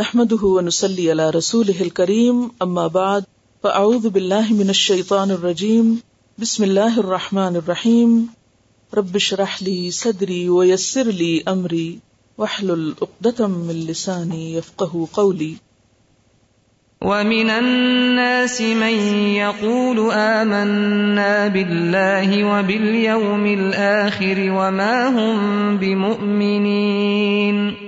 نحمده ونسلي على رسوله الكريم، أما بعد، فأعوذ بالله من الشيطان الرجيم، بسم الله الرحمن الرحيم، رب اشرح لي صدري ويسر لي أمري، واحلل عقدة من لساني يفقه قولي. ومن الناس من يقول آمنا بالله وباليوم الآخر وما هم بمؤمنين.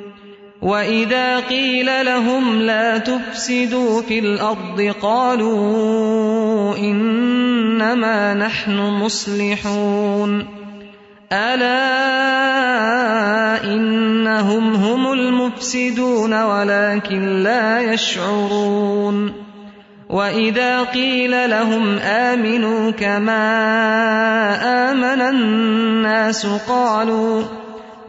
وإذا قيل لهم لا تفسدوا في الأرض قالوا إنما نحن مصلحون ألا إنهم هم المفسدون ولكن لا يشعرون وإذا قيل لهم آمنوا كما آمن الناس قالوا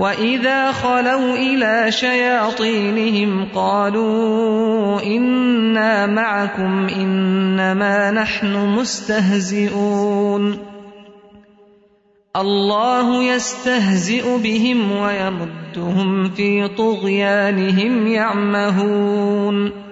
وَإِذَا خَلَوْا إِلَى شَيَاطِينِهِمْ قَالُوا إِنَّا مَعَكُمْ إِنَّمَا نَحْنُ مُسْتَهْزِئُونَ الله يستهزئ بهم ويمدهم في طغيانهم يعمهون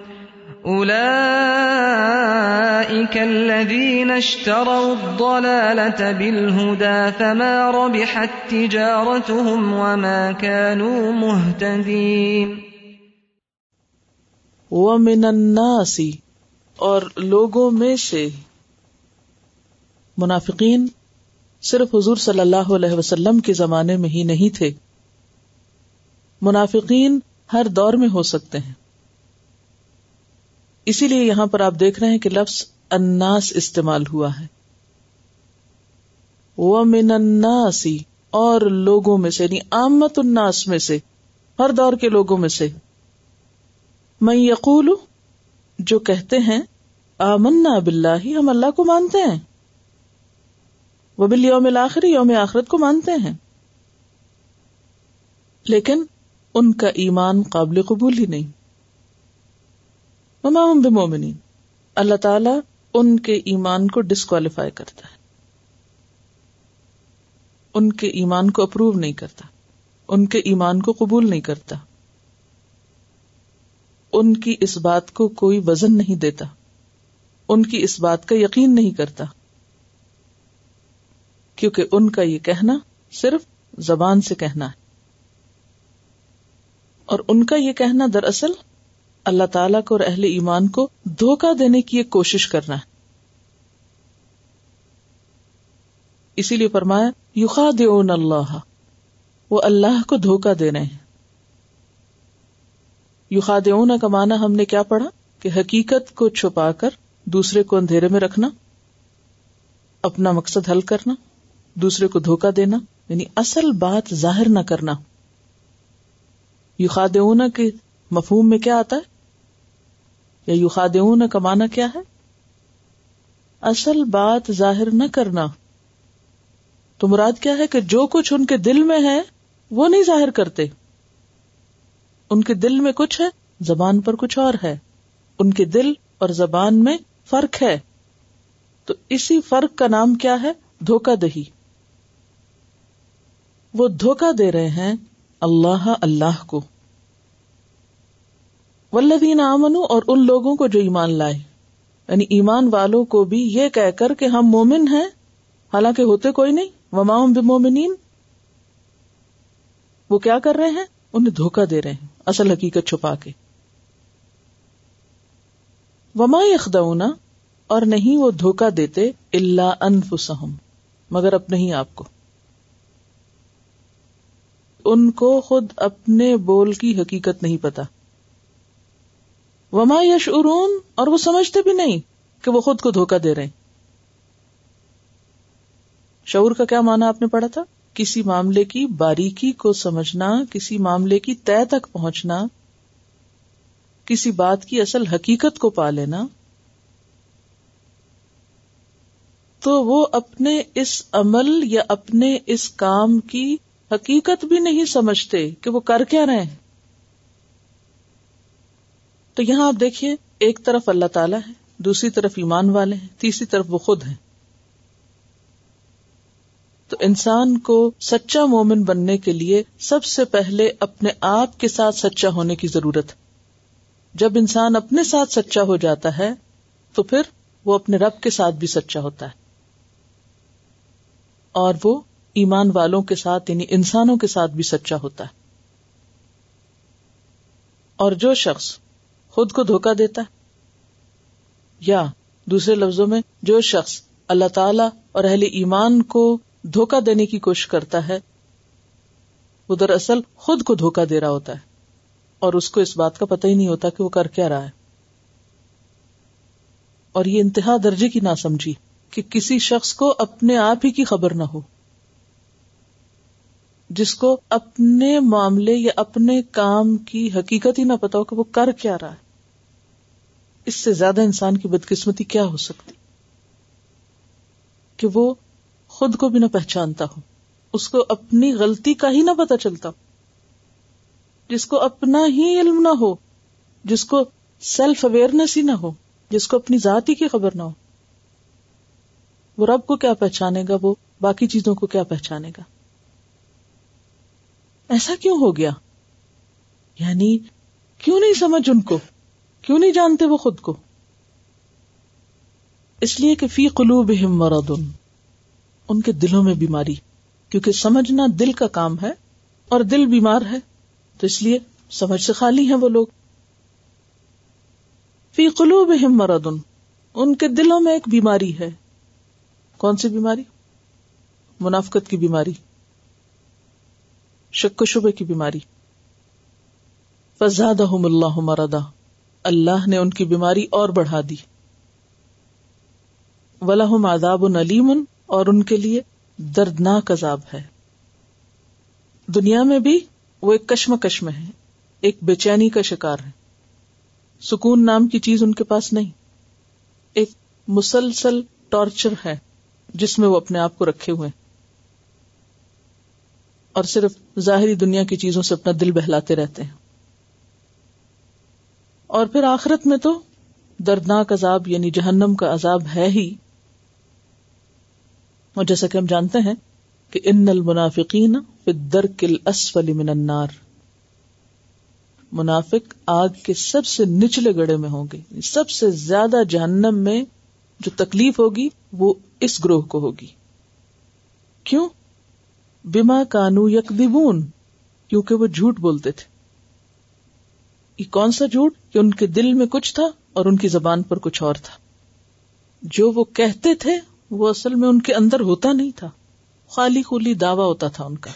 أولئك الذين اشتروا الضلالة بالهدى فما ربحت تجارتهم وما كانوا مهتدين ومن الناس، اور لوگوں میں سے منافقین صرف حضور صلی اللہ علیہ وسلم کے زمانے میں ہی نہیں تھے۔ منافقین ہر دور میں ہو سکتے ہیں۔ اسی لیے یہاں پر آپ دیکھ رہے ہیں کہ لفظ اناس استعمال ہوا ہے۔ وہ من اناسی اور لوگوں میں سے یعنی آمت الناس میں سے، ہر دور کے لوگوں میں سے۔ میں یقول، جو کہتے ہیں، آمنا باللہ، ہم اللہ کو مانتے ہیں۔ وہ بال یوم آخری یوم آخرت کو مانتے ہیں۔ لیکن ان کا ایمان قابل قبول ہی نہیں۔ مما بمومنین اللہ تعالی ان کے ایمان کو ڈسکوالیفائی کرتا ہے۔ ان کے ایمان کو اپروو نہیں کرتا۔ ان کے ایمان کو قبول نہیں کرتا۔ ان کی اس بات کو کوئی وزن نہیں دیتا۔ ان کی اس بات کا یقین نہیں کرتا۔ کیونکہ ان کا یہ کہنا صرف زبان سے کہنا ہے۔ اور ان کا یہ کہنا دراصل اللہ تعالیٰ کو اور اہل ایمان کو دھوکا دینے کی ایک کوشش کرنا ہے۔ اسی لیے فرمایا یوخا دیون اللہ، وہ اللہ کو دھوکا دے رہے ہیں۔ یوخا دیون کا مانا ہم نے کیا پڑھا؟ کہ حقیقت کو چھپا کر دوسرے کو اندھیرے میں رکھنا، اپنا مقصد حل کرنا، دوسرے کو دھوکا دینا یعنی اصل بات ظاہر نہ کرنا۔ یوخادیون کے مفہوم میں کیا آتا ہے؟ یا یوخادیون کا مانا کیا ہے؟ اصل بات ظاہر نہ کرنا۔ تو مراد کیا ہے کہ جو کچھ ان کے دل میں ہے، وہ نہیں ظاہر کرتے۔ ان کے دل میں کچھ ہے، زبان پر کچھ اور ہے۔ ان کے دل اور زبان میں فرق ہے۔ تو اسی فرق کا نام کیا ہے؟ دھوکا دہی۔ وہ دھوکا دے رہے ہیں اللہ اللہ کو۔ ولدین آمن اور ان لوگوں کو جو ایمان لائے۔ یعنی ایمان والوں کو بھی یہ کہہ کر کہ ہم مومن ہیں، حالانکہ ہوتے کوئی نہیں۔ وما بمومنین وہ کیا کر رہے ہیں؟ انہیں دھوکا دے رہے ہیں۔ اصل حقیقت چھپا کے۔ وما یخدعون اور نہیں وہ دھوکا دیتے اللہ انفسہم، مگر اپنے ہی آپ کو۔ ان کو خود اپنے بول کی حقیقت نہیں پتا۔ وما یش ارون اور وہ سمجھتے بھی نہیں کہ وہ خود کو دھوکا دے رہے شعور کا کیا مانا آپ نے پڑھا تھا؟ کسی معاملے کی باریکی کو سمجھنا، کسی معاملے کی طے تک پہنچنا، کسی بات کی اصل حقیقت کو پا لینا۔ تو وہ اپنے اس عمل یا اپنے اس کام کی حقیقت بھی نہیں سمجھتے کہ وہ کر کیا رہے ہیں۔ تو یہاں آپ دیکھیے، ایک طرف اللہ تعالیٰ ہے، دوسری طرف ایمان والے ہیں، تیسری طرف وہ خود ہیں۔ تو انسان کو سچا مومن بننے کے لیے سب سے پہلے اپنے آپ کے ساتھ سچا ہونے کی ضرورت جب انسان اپنے ساتھ سچا ہو جاتا ہے، تو پھر وہ اپنے رب کے ساتھ بھی سچا ہوتا ہے۔ اور وہ ایمان والوں کے ساتھ یعنی انسانوں کے ساتھ بھی سچا ہوتا ہے۔ اور جو شخص خود کو دھوکا دیتا ہے؟ یا دوسرے لفظوں میں، جو شخص اللہ تعالی اور اہل ایمان کو دھوکا دینے کی کوشش کرتا ہے، وہ دراصل خود کو دھوکا دے رہا ہوتا ہے۔ اور اس کو اس بات کا پتہ ہی نہیں ہوتا کہ وہ کر کیا رہا ہے۔ اور یہ انتہا درجے کی نہ سمجھی کہ کسی شخص کو اپنے آپ ہی کی خبر نہ ہو۔ جس کو اپنے معاملے یا اپنے کام کی حقیقت ہی نہ پتا ہو کہ وہ کر کیا رہا ہے۔ اس سے زیادہ انسان کی بدقسمتی کیا ہو سکتی؟ کہ وہ خود کو بھی نہ پہچانتا ہو، اس کو اپنی غلطی کا ہی نہ پتا چلتا جس کو اپنا ہی علم نہ ہو، جس کو سیلف اویئرنیس ہی نہ ہو، جس کو اپنی ذات ہی کی خبر نہ ہو۔ وہ رب کو کیا پہچانے گا؟ وہ باقی چیزوں کو کیا پہچانے گا؟ ایسا کیوں ہو گیا؟ یعنی کیوں نہیں سمجھ ان کو؟ کیوں نہیں جانتے وہ خود کو؟ اس لیے کہ فی قلوب مرد ان کے دلوں میں بیماری، کیونکہ سمجھنا دل کا کام ہے اور دل بیمار ہے، تو اس لیے سمجھ سے خالی ہیں وہ لوگ۔ فی قلوب مرد ان کے دلوں میں ایک بیماری ہے۔ کون سی بیماری؟ منافقت کی بیماری، شک و شبے کی بیماری۔ فزاد اللہ مردا اللہ نے ان کی بیماری اور بڑھا دی۔ ولہم عذاب نلیم اور ان کے لیے دردناک عذاب ہے۔ دنیا میں بھی وہ ایک کشم کشم ہے، ایک بے چینی کا شکار ہے۔ سکون نام کی چیز ان کے پاس نہیں۔ ایک مسلسل ٹارچر ہے جس میں وہ اپنے آپ کو رکھے ہوئے اور صرف ظاہری دنیا کی چیزوں سے اپنا دل بہلاتے رہتے ہیں۔ اور پھر آخرت میں تو دردناک عذاب یعنی جہنم کا عذاب ہے ہی۔ اور جیسا کہ ہم جانتے ہیں کہ ان المنافقین فی الدرک الاسفل من النار۔ منافق آگ کے سب سے نچلے گڑے میں ہوں گے۔ سب سے زیادہ جہنم میں جو تکلیف ہوگی وہ اس گروہ کو ہوگی۔ کیوں؟ بیما کانو یک کیونکہ وہ جھوٹ بولتے تھے۔ یہ کون سا جھوٹ کہ ان کے دل میں کچھ تھا اور ان کی زبان پر کچھ اور تھا؟ جو وہ کہتے تھے وہ اصل میں ان کے اندر ہوتا نہیں تھا۔ خالی خولی دعوی ہوتا تھا ان کا۔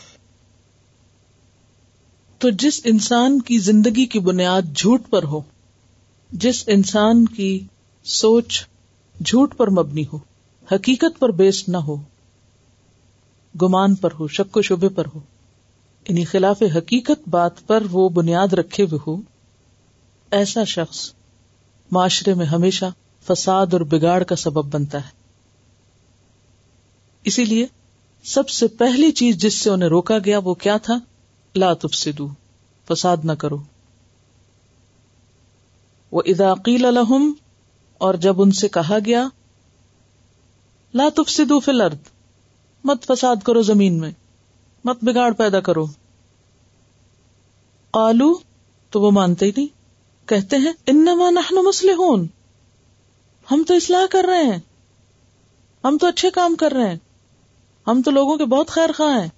تو جس انسان کی زندگی کی بنیاد جھوٹ پر ہو، جس انسان کی سوچ جھوٹ پر مبنی ہو، حقیقت پر بیس نہ ہو، گمان پر ہو، شک و شبے پر ہو انہیں خلاف حقیقت بات پر وہ بنیاد رکھے ہوئے ہو ایسا شخص معاشرے میں ہمیشہ فساد اور بگاڑ کا سبب بنتا ہے۔ اسی لیے سب سے پہلی چیز جس سے انہیں روکا گیا وہ کیا تھا؟ لا تفسدو، فساد نہ کرو۔ وہ اداقیل الحم اور جب ان سے کہا گیا، لا تفسدو فی الارض، مت فساد کرو زمین میں، مت بگاڑ پیدا کرو۔ قالو تو وہ مانتے ہی نہیں۔ کہتے ہیں، انما نحن مسلحون ہم تو اصلاح کر رہے ہیں۔ ہم تو اچھے کام کر رہے ہیں۔ ہم تو لوگوں کے بہت خیر خواہ ہیں۔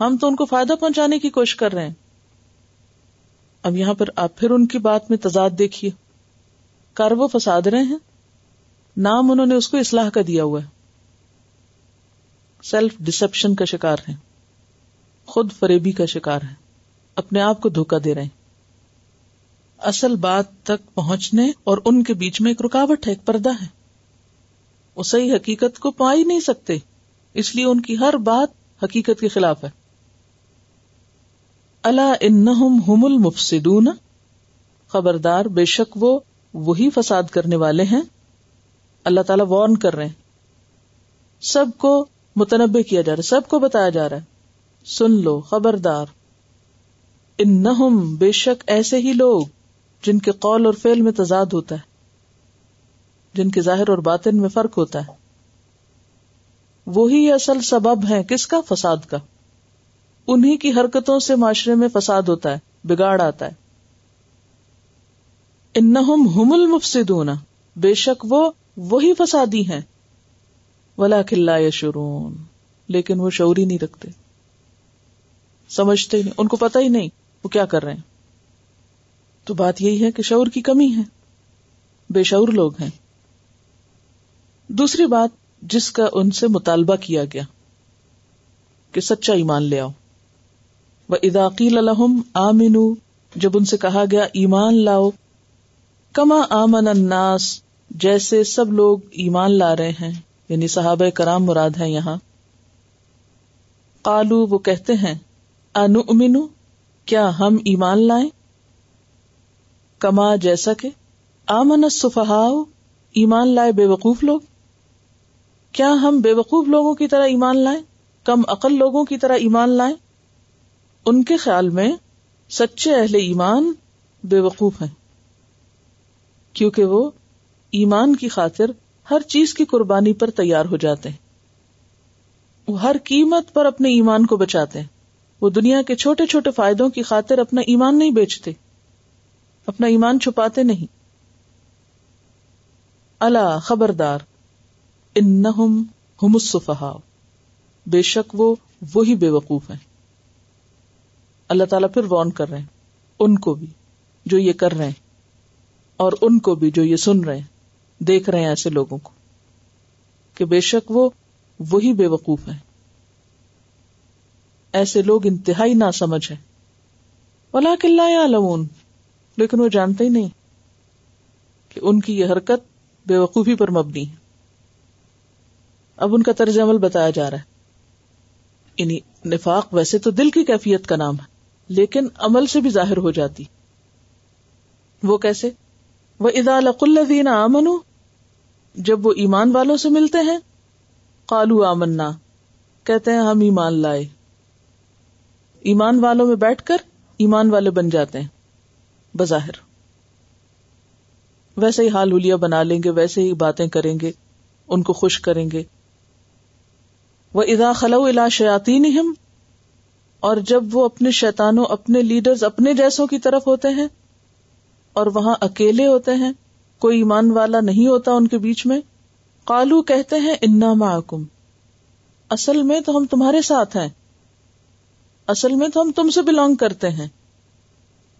ہم تو ان کو فائدہ پہنچانے کی کوشش کر رہے ہیں۔ اب یہاں پر آپ پھر ان کی بات میں تضاد دیکھیے۔ کر وہ فساد رہے ہیں۔ نام انہوں نے اس کو اصلاح کا دیا ہوا ہے۔ سیلف ڈسپشن کا شکار ہے خود فریبی کا شکار ہے اپنے آپ کو دھوکا دے رہے ہیں۔ اصل بات تک پہنچنے اور ان کے بیچ میں ایک رکاوٹ ہے، ایک پردہ ہے۔ وہ صحیح حقیقت کو پا ہی نہیں سکتے۔ اس لیے ان کی ہر بات حقیقت کے خلاف ہے۔ اللہ انہم المفسدون؟ خبردار، بے شک وہ وہی فساد کرنے والے ہیں۔ اللہ تعالی وارن کر رہے ہیں۔ سب کو متنبع کیا جا رہا ہے، سب کو بتایا جا رہا ہے۔ سن لو، خبردار۔ ان بے شک ایسے ہی لوگ۔ جن کے قول اور فعل میں تضاد ہوتا ہے، جن کے ظاہر اور باطن میں فرق ہوتا ہے۔ وہی اصل سبب ہے کس کا؟ فساد کا۔ انہی کی حرکتوں سے معاشرے میں فساد ہوتا ہے، بگاڑ آتا ہے۔ انہم ہم المفسدون۔ بے شک وہ، وہی فسادی ہیں۔ ولا کھلا یشرون لیکن وہ شعور ہی نہیں رکھتے۔ سمجھتے نہیں۔ ان کو پتہ ہی نہیں وہ کیا کر رہے ہیں۔ تو بات یہی ہے کہ شعور کی کمی ہے۔ بے شعور لوگ ہیں۔ دوسری بات جس کا ان سے مطالبہ کیا گیا کہ سچا ایمان لے آؤ۔ وہ اداقیل الحم آمین جب ان سے کہا گیا ایمان لاؤ، کما آمن الناس، جیسے سب لوگ ایمان لا رہے ہیں یعنی صحابہ کرام مراد ہے یہاں۔ کالو وہ کہتے ہیں انو امینو کیا ہم ایمان لائیں؟ کما جیسا کہ آمن صفہا ایمان لائے بے وقوف لوگ۔ کیا ہم بے وقوف لوگوں کی طرح ایمان لائیں؟ کم عقل لوگوں کی طرح ایمان لائیں؟ ان کے خیال میں سچے اہل ایمان بے وقوف ہیں۔ کیونکہ وہ ایمان کی خاطر ہر چیز کی قربانی پر تیار ہو جاتے ہیں۔ وہ ہر قیمت پر اپنے ایمان کو بچاتے ہیں۔ وہ دنیا کے چھوٹے چھوٹے فائدوں کی خاطر اپنا ایمان نہیں بیچتے۔ اپنا ایمان چھپاتے نہیں۔ اللہ خبردار، انہم ہم الصفہاء بے شک وہ وہی بے وقوف ہیں۔ اللہ تعالیٰ پھر وارن کر رہے ہیں، ان کو بھی جو یہ کر رہے ہیں اور ان کو بھی جو یہ سن رہے ہیں، دیکھ رہے ہیں ایسے لوگوں کو کہ بے شک وہ وہی بے وقوف ہیں۔ ایسے لوگ انتہائی نہ سمجھ ہے ولا کلّا یا لیکن وہ جانتے ہی نہیں کہ ان کی یہ حرکت بے وقوفی پر مبنی ہے۔ اب ان کا طرز عمل بتایا جا رہا ہے۔ یعنی نفاق ویسے تو دل کی کیفیت کا نام ہے، لیکن عمل سے بھی ظاہر ہو جاتی۔ وہ کیسے؟ وہ ادا الدین امن جب وہ ایمان والوں سے ملتے ہیں کالو آمنا، کہتے ہیں ہم ایمان لائے۔ ایمان والوں میں بیٹھ کر ایمان والے بن جاتے ہیں۔ بظاہر۔ ویسے ہی حال ہولیا بنا لیں گے، ویسے ہی باتیں کریں گے، ان کو خوش کریں گے۔ وہ ادا خلو الا شیاتی اور جب وہ اپنے شیتانوں اپنے لیڈر اپنے جیسوں کی طرف ہوتے ہیں، اور وہاں اکیلے ہوتے ہیں، کوئی ایمان والا نہیں ہوتا ان کے بیچ میں کالو کہتے ہیں، انا محکم اصل میں تو ہم تمہارے ساتھ ہیں۔ اصل میں تو ہم تم سے بلونگ کرتے ہیں۔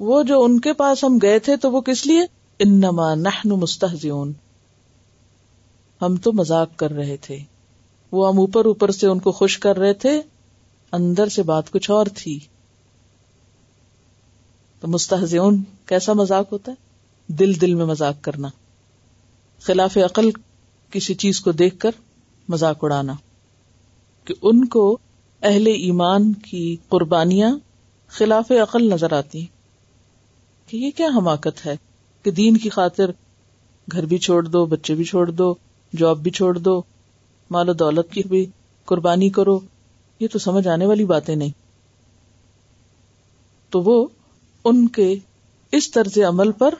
وہ جو ان کے پاس ہم گئے تھے تو وہ کس لیے؟ انما نحن مستحزون ہم تو مزاق کر رہے تھے۔ وہ ہم اوپر اوپر سے ان کو خوش کر رہے تھے۔ اندر سے بات کچھ اور تھی۔ تو مستحزون کیسا مزاق ہوتا ہے؟ دل دل میں مزاق کرنا۔ خلاف عقل کسی چیز کو دیکھ کر مزاق اڑانا۔ کہ ان کو اہل ایمان کی قربانیاں خلاف عقل نظر آتی۔ کہ یہ کیا حماقت ہے کہ دین کی خاطر گھر بھی چھوڑ دو، بچے بھی چھوڑ دو، جاب بھی چھوڑ دو، مال و دولت کی بھی قربانی کرو، یہ تو سمجھ آنے والی باتیں نہیں۔ تو وہ ان کے اس طرز عمل پر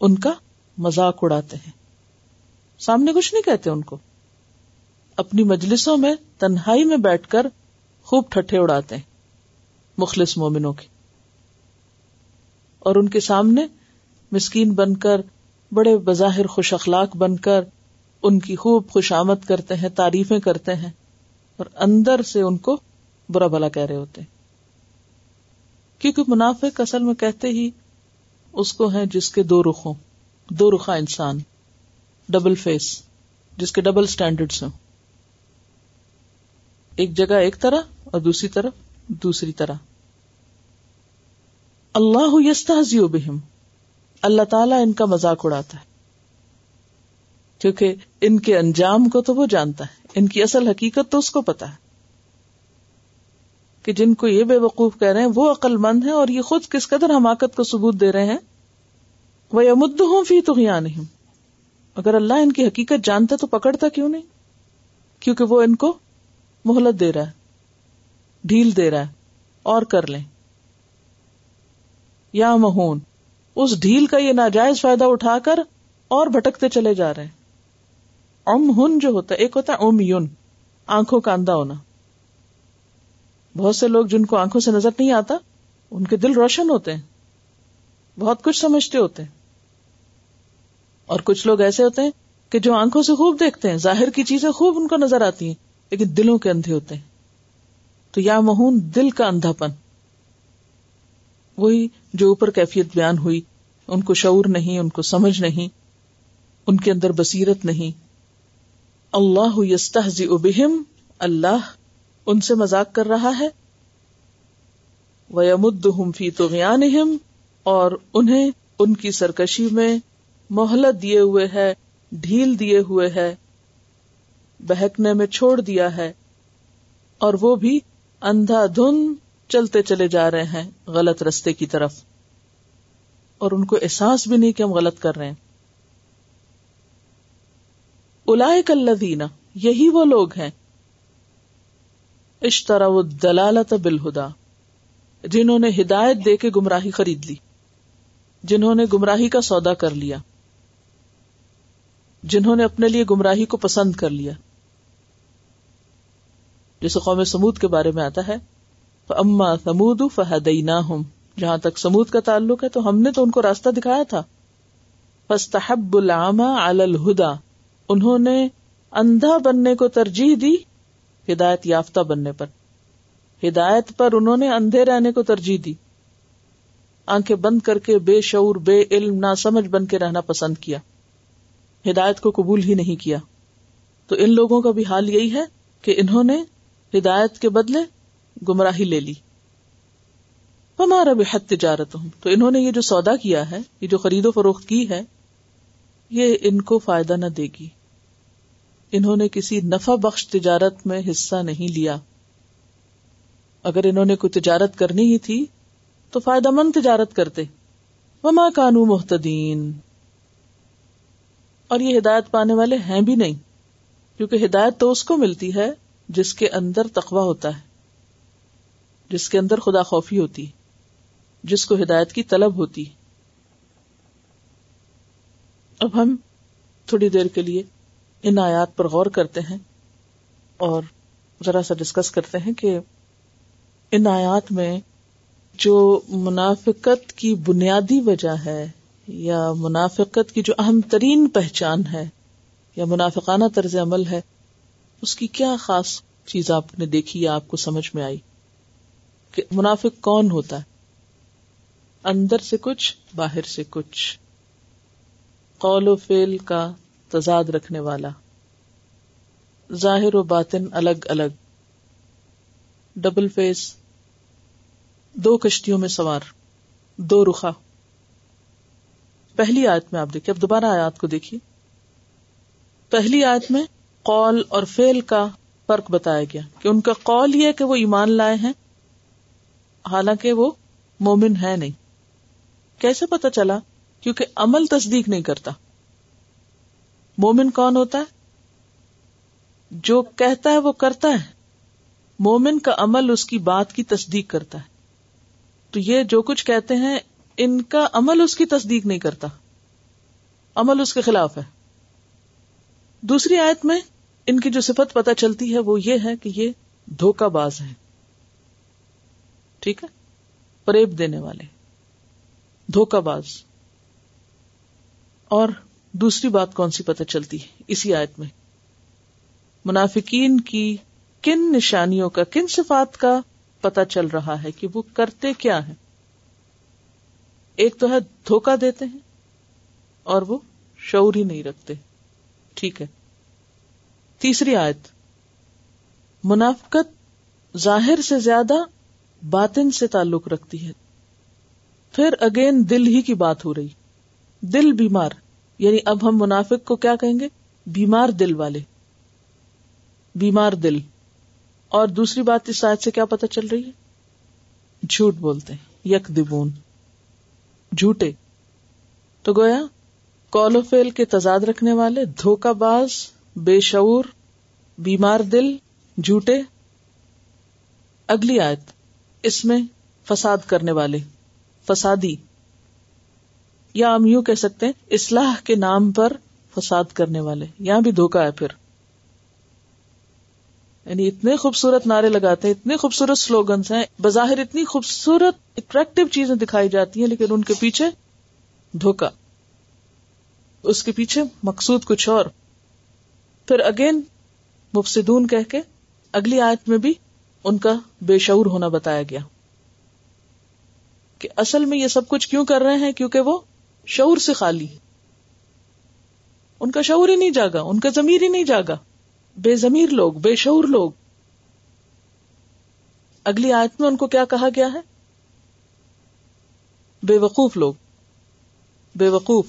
ان کا مزاق اڑاتے ہیں۔ سامنے کچھ نہیں کہتے ان کو۔ اپنی مجلسوں میں تنہائی میں بیٹھ کر خوب ٹھٹے اڑاتے ہیں مخلص مومنوں کی اور ان کے سامنے مسکین بن کر، بڑے بظاہر خوش اخلاق بن کر، ان کی خوب خوش آمد کرتے ہیں، تعریفیں کرتے ہیں اور اندر سے ان کو برا بلا کہہ رہے ہوتے ہیں۔ کیونکہ منافق اصل میں کہتے ہی اس کو ہیں جس کے دو رخوں، دو رخا انسان، ڈبل فیس، جس کے ڈبل اسٹینڈرڈ ہوں ایک جگہ ایک طرح اور دوسری طرف دوسری طرح۔ اللہ یستہزیو بہم۔ اللہ تعالیٰ ان کا مذاق اڑاتا ہے۔ کیونکہ ان کے انجام کو تو وہ جانتا ہے، ان کی اصل حقیقت تو اس کو پتا ہے۔ کہ جن کو یہ بے وقوف کہہ رہے ہیں، وہ عقل مند ہے اور یہ خود کس قدر حماقت کو ثبوت دے رہے ہیں۔ وہ امد ہوں فی تو نہیں اگر اللہ ان کی حقیقت جانتا تو پکڑتا کیوں نہیں؟ کیونکہ وہ ان کو مہلت دے رہا ہے، ڈھیل دے رہا ہے اور کر لیں۔ یا مہون، اس ڈھیل کا یہ ناجائز فائدہ اٹھا کر اور بھٹکتے چلے جا رہے ہیں۔ ام ہن جو ہوتا ہے، ایک ہوتا ہے ام یون، آنکھوں کا اندھا ہونا۔ بہت سے لوگ جن کو آنکھوں سے نظر نہیں آتا، ان کے دل روشن ہوتے ہیں۔ بہت کچھ سمجھتے ہوتے ہیں۔ اور کچھ لوگ ایسے ہوتے ہیں کہ جو آنکھوں سے خوب دیکھتے ہیں، ظاہر کی چیزیں خوب ان کو نظر آتی ہیں، لیکن دلوں کے اندھے ہوتے ہیں۔ تو یا مہون، دل کا اندھا پن وہی جو اوپر کیفیت بیان ہوئی، ان کو شعور نہیں، ان کو سمجھ نہیں، ان کے اندر بصیرت نہیں۔ اللہ یستہزی بہم، اللہ ان سے مذاق کر رہا ہے۔ وَيَمُدُّهُمْ فِي طُغْيَانِهِمْ اور انہیں ان کی سرکشی میں مہلت دیے ہوئے ہے، ڈھیل دیے ہوئے ہے، بہکنے میں چھوڑ دیا ہے۔ اور وہ بھی اندھا دھن چلتے چلے جا رہے ہیں غلط رستے کی طرف۔ اور ان کو احساس بھی نہیں کہ ہم غلط کر رہے ہیں۔ الائے کلینہ یہی وہ لوگ ہیں۔ اشترا دلالت بالہدا، جنہوں نے ہدایت دے کے گمراہی خرید لی، جنہوں نے گمراہی کا سودا کر لیا، جنہوں نے اپنے لیے گمراہی کو پسند کر لیا۔ جیسے قوم سمود کے بارے میں آتا ہے اما سمود فہدئی ہوں جہاں تک سمود کا تعلق ہے تو ہم نے تو ان کو راستہ دکھایا تھا۔ فستحب العامہ علی الہدا انہوں نے اندھا بننے کو ترجیح دی ہدایت یافتہ بننے پر۔ ہدایت پر انہوں نے اندھے رہنے کو ترجیح دی۔ آنکھیں بند کر کے بے شعور، بے علم نہ سمجھ بن کے رہنا پسند کیا۔ ہدایت کو قبول ہی نہیں کیا۔ تو ان لوگوں کا بھی حال یہی ہے کہ انہوں نے ہدایت کے بدلے گمراہی لے لی۔ ہمارا بھی حد تجارت ہوں تو انہوں نے یہ جو سودا کیا ہے، یہ جو خرید و فروخت کی ہے، یہ ان کو فائدہ نہ دے گی۔ انہوں نے کسی نفع بخش تجارت میں حصہ نہیں لیا۔ اگر انہوں نے کوئی تجارت کرنی ہی تھی، تو فائدہ مند تجارت کرتے۔ وما کانو محتدین اور یہ ہدایت پانے والے ہیں بھی نہیں، کیونکہ ہدایت تو اس کو ملتی ہے جس کے اندر تقوا ہوتا ہے۔ جس کے اندر خدا خوفی ہوتی، جس کو ہدایت کی طلب ہوتی۔ اب ہم تھوڑی دیر کے لیے ان آیات پر غور کرتے ہیں اور ذرا سا ڈسکس کرتے ہیں کہ ان آیات میں جو منافقت کی بنیادی وجہ ہے یا منافقت کی جو اہم ترین پہچان ہے یا منافقانہ طرز عمل ہے، اس کی کیا خاص چیز آپ نے دیکھی یا آپ کو سمجھ میں آئی؟ کہ منافق کون ہوتا ہے؟ اندر سے کچھ، باہر سے کچھ۔ قول و فیل کا تضاد رکھنے والا۔ ظاہر و باطن الگ الگ۔ Double face. دو کشتیوں میں سوار۔ دو رخا۔ پہلی آیت میں آپ دیکھیے، اب دوبارہ آیات کو دیکھیے۔ پہلی آیت میں قول اور فیل کا فرق بتایا گیا کہ ان کا قول یہ کہ وہ ایمان لائے ہیں حالانکہ وہ مومن ہے نہیں۔ کیسے پتا چلا؟ کیونکہ عمل تصدیق نہیں کرتا۔ مومن کون ہوتا ہے؟ جو کہتا ہے وہ کرتا ہے۔ مومن کا عمل اس کی بات کی تصدیق کرتا ہے۔ تو یہ جو کچھ کہتے ہیں، ان کا عمل اس کی تصدیق نہیں کرتا۔ عمل اس کے خلاف ہے۔ دوسری آیت میں ان کی جو صفت پتہ چلتی ہے وہ یہ ہے کہ یہ دھوکہ باز ہے ٹھیک ہے؟ فریب دینے والے، دھوکہ باز۔ اور دوسری بات کون سی پتہ چلتی ہے؟ اسی آیت میں۔ منافقین کی کن نشانیوں کا، کن صفات کا پتا چل رہا ہے کہ وہ کرتے کیا ہے ایک تو ہے دھوکا دیتے ہیں اور وہ شعور ہی نہیں رکھتے۔ ٹھیک ہے۔ تیسری آیت، منافقت ظاہر سے زیادہ باطن سے تعلق رکھتی ہے۔ پھر اگین دل ہی کی بات ہو رہی۔ دل بیمار۔ یعنی اب ہم منافق کو کیا کہیں گے؟ بیمار دل والے۔ بیمار دل۔ اور دوسری بات اس سائد سے کیا پتہ چل رہی ہے؟ جھوٹ بولتے ہیں۔ یک دبون جھوٹے۔ تو گویا کال و فیل کے تضاد رکھنے والے، دھوکہ باز، بے شعور، بیمار دل، جھوٹے۔ اگلی آیت۔ اس میں فساد کرنے والے، فسادی، یا ہم یوں کہہ سکتے ہیں، اصلاح کے نام پر فساد کرنے والے۔ یہاں بھی دھوکا ہے پھر۔ یعنی اتنے خوبصورت نعرے لگاتے ہیں، اتنے خوبصورت سلوگنس ہیں، بظاہر اتنی خوبصورت اٹریکٹو چیزیں دکھائی جاتی ہیں، لیکن ان کے پیچھے دھوکا۔ اس کے پیچھے مقصود کچھ اور۔ پھر اگین مفسدون کہہ کے اگلی آیت میں بھی ان کا بے شعور ہونا بتایا گیا کہ اصل میں یہ سب کچھ کیوں کر رہے ہیں کیونکہ وہ شعور سے خالی ان کا شعور ہی نہیں جاگا، ان کا ضمیر ہی نہیں جاگا۔ بے ضمیر لوگ، بے شعور لوگ۔ اگلی آیت میں ان کو کیا کہا گیا ہے؟ بے وقوف لوگ، بے وقوف۔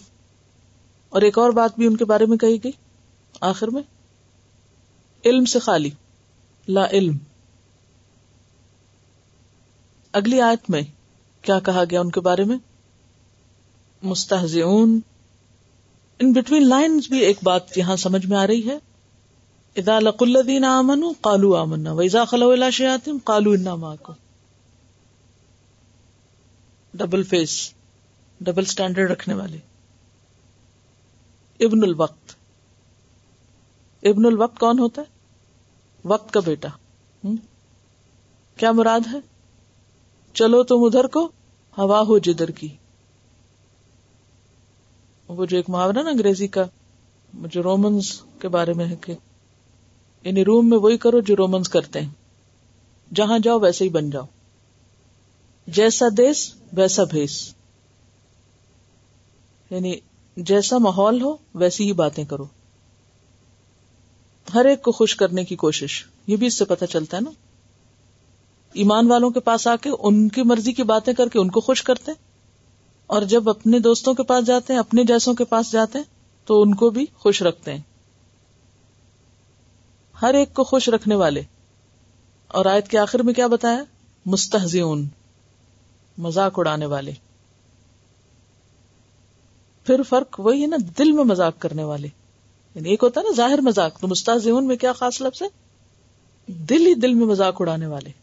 اور ایک اور بات بھی ان کے بارے میں کہی گئی، آخر میں، علم سے خالی، لا علم۔ اگلی آیت میں کیا کہا گیا ان کے بارے میں؟ مستحزون ان بٹوین لائن بھی ایک بات یہاں سمجھ میں آ رہی ہے۔ ادا لق الدین امن کالو امن ویزا خلو شیاتم کالو انا کو ڈبل فیس ڈبل اسٹینڈرڈ رکھنے والے۔ ابن الوقت۔ ابن الوقت کون ہوتا ہے؟ وقت کا بیٹا۔ کیا مراد ہے؟ چلو تم ادھر کو، ہوا ہو جدھر کی۔ وہ جو ایک محاورہ نا انگریزی کا، جو رومنس کے بارے میں ہے کہ یعنی روم میں وہی کرو جو رومنس کرتے ہیں۔ جہاں جاؤ ویسے ہی بن جاؤ۔ جیسا دیس، ویسا بھیس۔ یعنی جیسا ماحول ہو، ویسی ہی باتیں کرو۔ ہر ایک کو خوش کرنے کی کوشش۔ یہ بھی اس سے پتہ چلتا ہے نا۔ ایمان والوں کے پاس آ کے ان کی مرضی کی باتیں کر کے ان کو خوش کرتے اور جب اپنے دوستوں کے پاس جاتے ہیں، اپنے جیسوں کے پاس جاتے ہیں، تو ان کو بھی خوش رکھتے ہیں۔ ہر ایک کو خوش رکھنے والے۔ اور آیت کے آخر میں کیا بتایا؟ مستحزون مزاق اڑانے والے۔ پھر فرق وہی ہے نا، دل میں مزاق کرنے والے۔ یعنی ایک ہوتا ہے نا، ظاہر مزاق تو مستحزون میں کیا خاص لفظ ہے؟ دل ہی دل میں مزاق اڑانے والے۔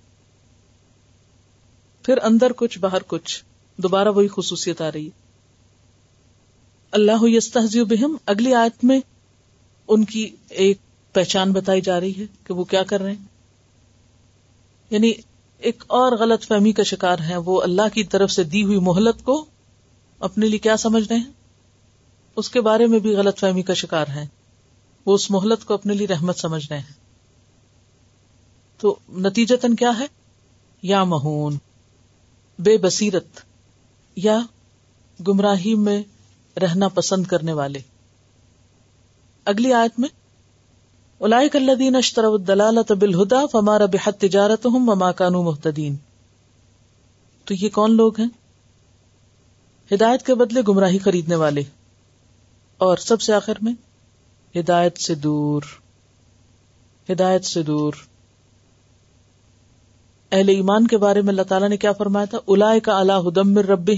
پھر اندر کچھ، باہر کچھ، دوبارہ وہی خصوصیت آ رہی۔ اللہ یستہزی بہم، اگلی آیت میں ان کی ایک پہچان بتائی جا رہی ہے کہ وہ کیا کر رہے ہیں۔ یعنی ایک اور غلط فہمی کا شکار ہے، وہ اللہ کی طرف سے دی ہوئی مہلت کو اپنے لیے کیا سمجھ رہے ہیں؟ اس کے بارے میں بھی غلط فہمی کا شکار ہے۔ وہ اس مہلت کو اپنے لیے رحمت سمجھ رہے ہیں۔ تو نتیجتن کیا ہے؟ یا مہون۔ بے بصیرت یا گمراہی میں رہنا پسند کرنے والے۔ اگلی آیت میں الاک الدین اشتر دلالت بالہدا فمار بحت تجارت ہوں وما کانو محتدین تو یہ کون لوگ ہیں؟ ہدایت کے بدلے گمراہی خریدنے والے۔ اور سب سے آخر میں، ہدایت سے دور۔ ہدایت سے دور۔ اہل ایمان کے بارے میں اللہ تعالیٰ نے کیا فرمایا تھا؟ الا کا اللہ ہدم رب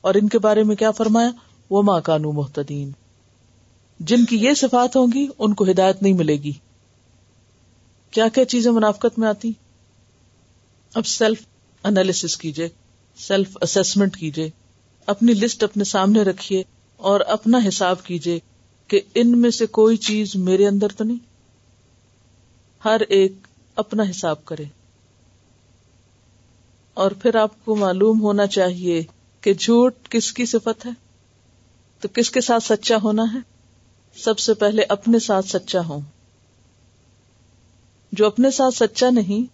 اور ان کے بارے میں کیا فرمایا؟ وہ ماں کانو محتدین جن کی یہ صفات ہوں گی، ان کو ہدایت نہیں ملے گی۔ کیا کیا چیزیں منافقت میں آتی؟ اب سیلف انالیس کیجیے سیلف اسسمنٹ کیجیے اپنی لسٹ اپنے سامنے رکھیے اور اپنا حساب کیجیے کہ ان میں سے کوئی چیز میرے اندر تو نہیں؟ ہر ایک اپنا حساب کرے۔ اور پھر آپ کو معلوم ہونا چاہیے کہ جھوٹ کس کی صفت ہے؟ تو کس کے ساتھ سچا ہونا ہے؟ سب سے پہلے اپنے ساتھ سچا ہو جو اپنے ساتھ سچا نہیں،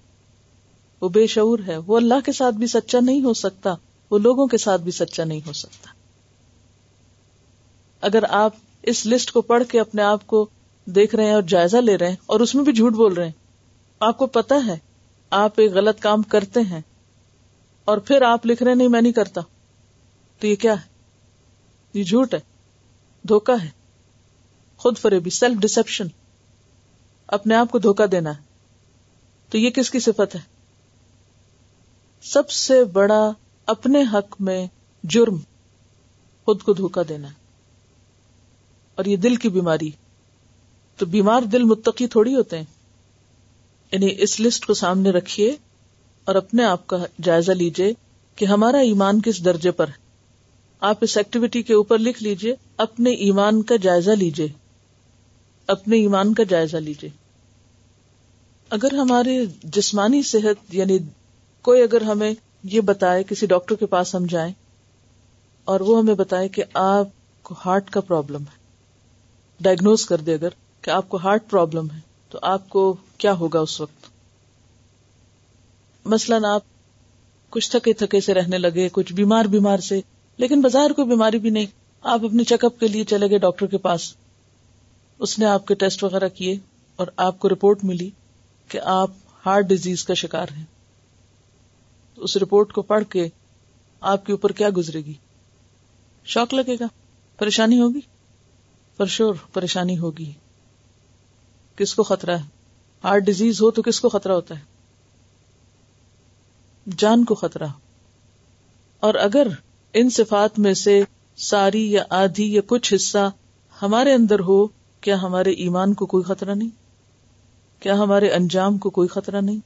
وہ بے شعور ہے۔ وہ اللہ کے ساتھ بھی سچا نہیں ہو سکتا، وہ لوگوں کے ساتھ بھی سچا نہیں ہو سکتا۔ اگر آپ اس لسٹ کو پڑھ کے اپنے آپ کو دیکھ رہے ہیں اور جائزہ لے رہے ہیں اور اس میں بھی جھوٹ بول رہے ہیں، آپ کو پتا ہے، آپ ایک غلط کام کرتے ہیں۔ اور پھر آپ لکھ رہے نہیں، میں نہیں کرتا۔ تو یہ کیا ہے؟ یہ جھوٹ ہے، دھوکا ہے۔ خود فریبی سیلف ڈسپشن اپنے آپ کو دھوکا دینا ہے۔ تو یہ کس کی صفت ہے؟ سب سے بڑا اپنے حق میں جرم، خود کو دھوکا دینا ہے۔ اور یہ دل کی بیماری تو بیمار دل متقی تھوڑی ہوتے ہیں۔ یعنی اس لسٹ کو سامنے رکھیے۔ اور اپنے آپ کا جائزہ لیجیے کہ ہمارا ایمان کس درجے پر ہے۔ آپ اس ایکٹیویٹی کے اوپر لکھ لیجیے اپنے ایمان کا جائزہ لیجیے اپنے ایمان کا جائزہ لیجیے اگر ہماری جسمانی صحت یعنی کوئی اگر ہمیں یہ بتائے، کسی ڈاکٹر کے پاس ہم جائیں اور وہ ہمیں بتائے کہ آپ کو ہارٹ کا پرابلم ہے، ڈائگنوز کر دے اگر کہ آپ کو ہارٹ پرابلم ہے، تو آپ کو کیا ہوگا اس وقت؟ مثلاً آپ کچھ تھکے تھکے سے رہنے لگے، کچھ بیمار بیمار سے، لیکن بازار کوئی بیماری بھی نہیں۔ آپ اپنے چیک اپ کے لیے چلے گئے ڈاکٹر کے پاس۔ اس نے آپ کے ٹیسٹ وغیرہ کیے اور آپ کو رپورٹ ملی کہ آپ ہارٹ ڈیزیز کا شکار ہیں۔ اس رپورٹ کو پڑھ کے آپ کے اوپر کیا گزرے گی؟ شوق لگے گا؟ پریشانی ہوگی؟ پرشور پریشانی ہوگی۔ کس کو خطرہ ہے؟ ہارٹ ڈیزیز ہو تو کس کو خطرہ ہوتا ہے؟ جان کو خطرہ۔ اور اگر ان صفات میں سے ساری یا آدھی یا کچھ حصہ ہمارے اندر ہو، کیا ہمارے ایمان کو کوئی خطرہ نہیں؟ کیا ہمارے انجام کو کوئی خطرہ نہیں؟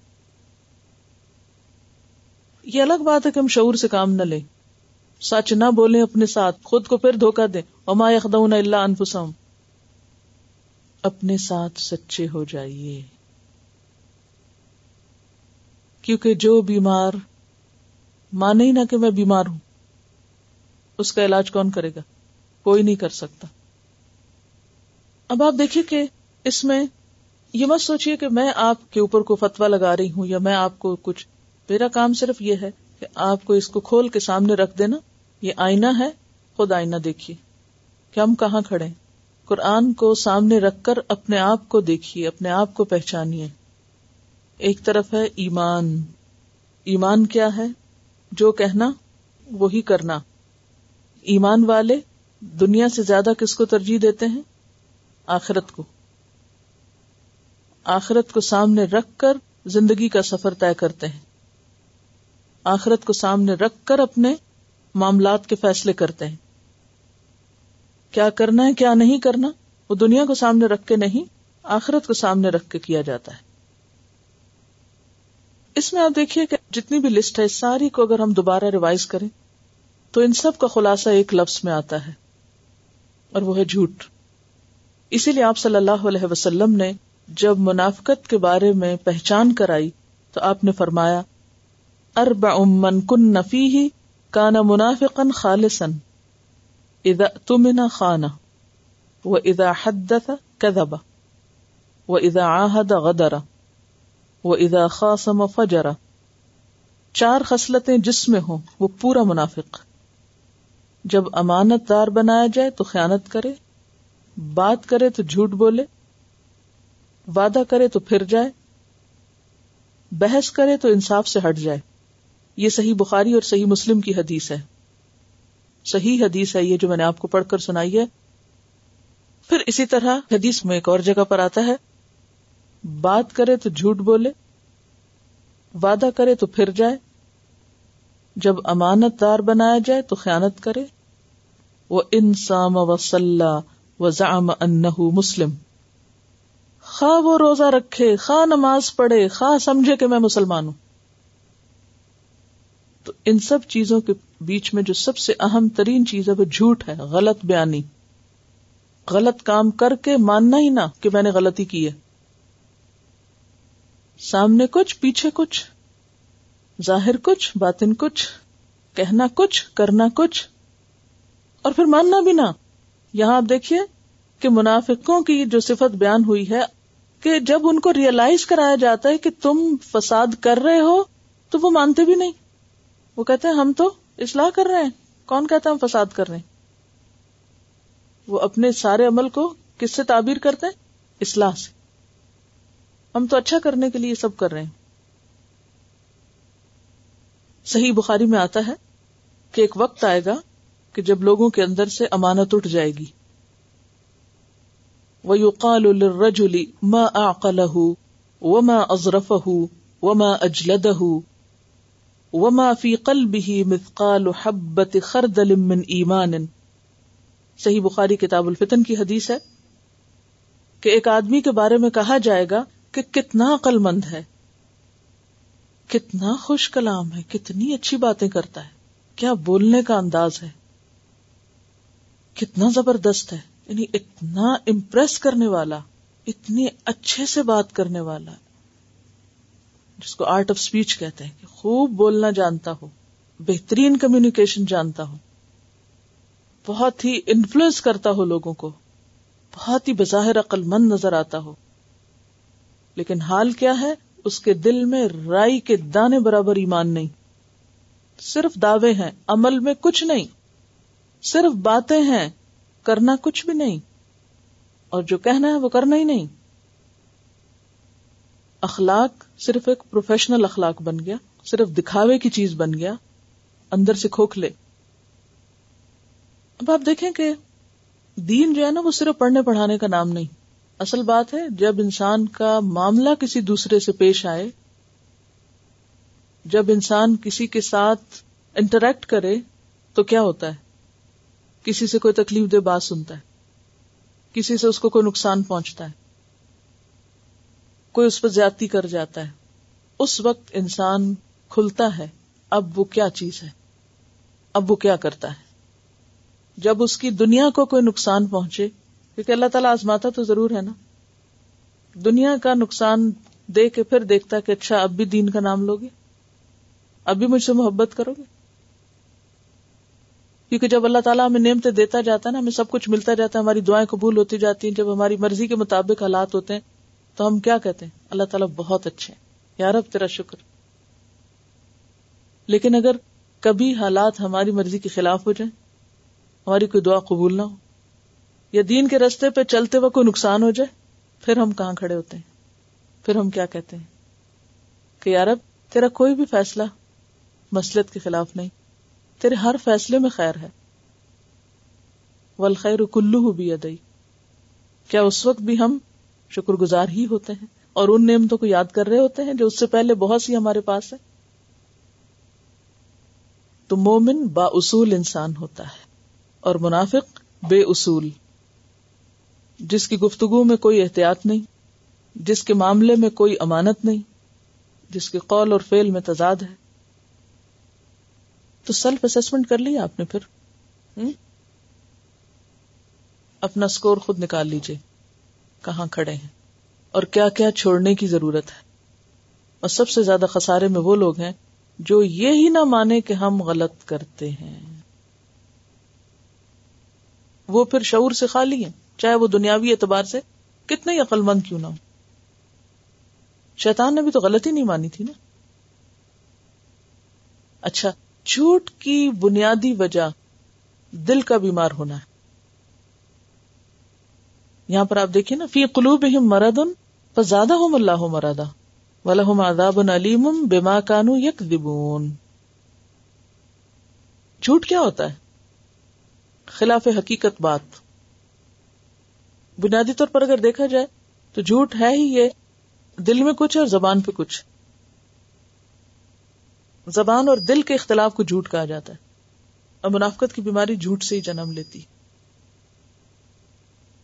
یہ الگ بات ہے کہ ہم شعور سے کام نہ لیں۔ سچ نہ بولیں، اپنے ساتھ خود کو پھر دھوکا دیں۔ اما یخدون اللہ انفسهم اپنے ساتھ سچے ہو جائیے۔ کیونکہ جو بیمار مانے ہی نہ کہ میں بیمار ہوں، اس کا علاج کون کرے گا؟ کوئی نہیں کر سکتا۔ اب آپ دیکھیے کہ اس میں یہ مت سوچیے کہ میں آپ کے اوپر کو فتوا لگا رہی ہوں یا میں آپ کو کچھ، میرا کام صرف یہ ہے کہ آپ کو اس کو کھول کے سامنے رکھ دینا۔ یہ آئینہ ہے، خود آئینہ دیکھیے۔ کہ ہم کہاں کھڑے قرآن کو سامنے رکھ کر اپنے آپ کو دیکھیے، اپنے آپ کو پہچانیے۔ ایک طرف ہے ایمان۔ ایمان کیا ہے؟ جو کہنا، وہی کرنا۔ ایمان والے دنیا سے زیادہ کس کو ترجیح دیتے ہیں؟ آخرت کو۔ آخرت کو سامنے رکھ کر زندگی کا سفر طے کرتے ہیں۔ آخرت کو سامنے رکھ کر اپنے معاملات کے فیصلے کرتے ہیں۔ کیا کرنا ہے، کیا نہیں کرنا؟ وہ دنیا کو سامنے رکھ کے نہیں، آخرت کو سامنے رکھ کے کیا جاتا ہے۔ اس میں آپ دیکھیے کہ جتنی بھی لسٹ ہے ساری کو اگر ہم دوبارہ ریوائز کریں، تو ان سب کا خلاصہ ایک لفظ میں آتا ہے، اور وہ ہے جھوٹ۔ اسی لیے آپ صلی اللہ علیہ وسلم نے جب منافقت کے بارے میں پہچان کرائی، تو آپ نے فرمایا ارب من کن نفی ہی کانا منافقن خالصن ادا تمنا خانہ، و ادا حدت کدبا و ادا آحد غدرا وہ ادا خاصم فجرا چار خصلتیں جس میں ہوں، وہ پورا منافق۔ جب امانت دار بنایا جائے تو خیانت کرے، بات کرے تو جھوٹ بولے، وعدہ کرے تو پھر جائے، بحث کرے تو انصاف سے ہٹ جائے۔ یہ صحیح بخاری اور صحیح مسلم کی حدیث ہے۔ صحیح حدیث ہے یہ جو میں نے آپ کو پڑھ کر سنائی ہے۔ پھر اسی طرح حدیث میں ایک اور جگہ پر آتا ہے۔ بات کرے تو جھوٹ بولے، وعدہ کرے تو پھر جائے۔ جب امانت دار بنایا جائے تو خیانت کرے۔ وہ انسام و زام ان مسلم۔ خواہ وہ روزہ رکھے، خواہ نماز پڑھے، خواہ سمجھے کہ میں مسلمان ہوں۔ تو ان سب چیزوں کے بیچ میں جو سب سے اہم ترین چیز ہے، وہ جھوٹ ہے، غلط بیانی۔ غلط کام کر کے ماننا ہی نہ کہ میں نے غلطی کی ہے۔ سامنے کچھ، پیچھے کچھ، ظاہر کچھ، باطن کچھ، کہنا کچھ، کرنا کچھ، اور پھر ماننا بھی نہ۔ یہاں آپ دیکھیے کہ منافقوں کی جو صفت بیان ہوئی ہے کہ جب ان کو ریئلائز کرایا جاتا ہے کہ تم فساد کر رہے ہو، تو وہ مانتے بھی نہیں۔ وہ کہتے ہیں، ہم تو اصلاح کر رہے ہیں۔ کون کہتا ہم فساد کر رہے ہیں؟ وہ اپنے سارے عمل کو کس سے تعبیر کرتے ہیں؟ اصلاح سے۔ ہم تو اچھا کرنے کے لیے سب کر رہے ہیں۔ صحیح بخاری میں آتا ہے کہ ایک وقت آئے گا کہ جب لوگوں کے اندر سے امانت اٹھ جائے گی۔ وَيُقَالُ لِلرَّجُلِ مَا أَعْقَلَهُ وَمَا أَظْرَفَهُ وَمَا أَجْلَدَهُ وَمَا فِي قَلْبِهِ مِثْقَالُ حَبَّةِ خَرْدَلٍ مِّنْ إِيمَانٍ۔ صحیح بخاری کتاب الفتن کی حدیث ہے کہ ایک آدمی کے بارے میں کہا جائے گا کہ کتنا عقل مند ہے، کتنا خوش کلام ہے، کتنی اچھی باتیں کرتا ہے، کیا بولنے کا انداز ہے، کتنا زبردست ہے یعنی اتنا امپریس کرنے والا، اتنی اچھے سے بات کرنے والا۔ جس کو آرٹ آف اسپیچ کہتے ہیں کہ خوب بولنا جانتا ہو، بہترین کمیونیکیشن جانتا ہو۔ بہت ہی انفلوئنس کرتا ہو لوگوں کو، بہت ہی بظاہر عقل مند نظر آتا ہو۔ لیکن حال کیا ہے؟ اس کے دل میں رائی کے دانے برابر ایمان نہیں۔ صرف دعوے ہیں، عمل میں کچھ نہیں۔ صرف باتیں ہیں، کرنا کچھ بھی نہیں۔ اور جو کہنا ہے وہ کرنا ہی نہیں۔ اخلاق صرف ایک پروفیشنل اخلاق بن گیا۔ صرف دکھاوے کی چیز بن گیا۔ اندر سے کھوکھلے اب آپ دیکھیں کہ دین جو ہے نا، وہ صرف پڑھنے پڑھانے کا نام نہیں۔ اصل بات ہے، جب انسان کا معاملہ کسی دوسرے سے پیش آئے، جب انسان کسی کے ساتھ انٹریکٹ کرے، تو کیا ہوتا ہے؟ کسی سے کوئی تکلیف دہ بات سنتا ہے، کسی سے اس کو کوئی نقصان پہنچتا ہے، کوئی اس پر زیادتی کر جاتا ہے۔ اس وقت انسان کھلتا ہے، اب وہ کیا چیز ہے؟ اب وہ کیا کرتا ہے؟ جب اس کی دنیا کو کوئی نقصان پہنچے کیونکہ اللہ تعالیٰ آزماتا تو ضرور ہے نا۔ دنیا کا نقصان دے کے پھر دیکھتا کہ اچھا اب بھی دین کا نام لوگے۔ اب بھی مجھ سے محبت کرو گے۔ کیونکہ جب اللہ تعالیٰ ہمیں نعمتیں دیتا جاتا ہے نا، ہمیں سب کچھ ملتا جاتا ہے، ہماری دعائیں قبول ہوتی جاتی ہیں۔ جب ہماری مرضی کے مطابق حالات ہوتے ہیں، تو ہم کیا کہتے ہیں؟ اللہ تعالیٰ بہت اچھے ہیں۔ یار اب تیرا شکر۔ لیکن اگر کبھی حالات ہماری مرضی کے خلاف ہو جائیں، ہماری کوئی دعا قبول نہ ہو یا دین کے رستے پہ چلتے وقت کوئی نقصان ہو جائے، پھر ہم کہاں کھڑے ہوتے ہیں؟ پھر ہم کیا کہتے ہیں؟ کہ یار اب تیرا کوئی بھی فیصلہ مسلط کے خلاف نہیں، تیرے ہر فیصلے میں خیر ہے۔ والخیر کلو بھی ادئی کیا اس وقت بھی ہم شکر گزار ہی ہوتے ہیں؟ اور ان نعمتوں کو یاد کر رہے ہوتے ہیں جو اس سے پہلے بہت سی ہمارے پاس ہے تو مومن با اصول انسان ہوتا ہے، اور منافق بے اصول۔ جس کی گفتگو میں کوئی احتیاط نہیں، جس کے معاملے میں کوئی امانت نہیں، جس کے قول اور فیل میں تضاد ہے۔ تو سیلف اسسمنٹ کر لیا آپ نے پھر۔ اپنا اسکور خود نکال لیجیے کہاں کھڑے ہیں؟ اور کیا کیا چھوڑنے کی ضرورت ہے؟ اور سب سے زیادہ خسارے میں وہ لوگ ہیں جو یہ ہی نہ مانے کہ ہم غلط کرتے ہیں۔ وہ پھر شعور سے خالی ہیں۔ چاہے وہ دنیاوی اعتبار سے کتنے ہی عقل مند کیوں نہ ہو۔ شیطان نے بھی تو غلطی نہیں مانی تھی نا۔ اچھا جھوٹ کی بنیادی وجہ دل کا بیمار ہونا ہے۔ یہاں پر آپ دیکھیے نا، فی قلوب مردن تو زیادہ ہوں اللہ مرادا ولہم عذاب علیم بما کانو یک جھوٹ کیا ہوتا ہے؟ خلاف حقیقت بات۔ بنیادی طور پر اگر دیکھا جائے تو جھوٹ ہے ہی یہ دل میں کچھ اور زبان پہ کچھ۔ زبان اور دل کے اختلاف کو جھوٹ کہا جاتا ہے۔ اور منافقت کی بیماری جھوٹ سے ہی جنم لیتی۔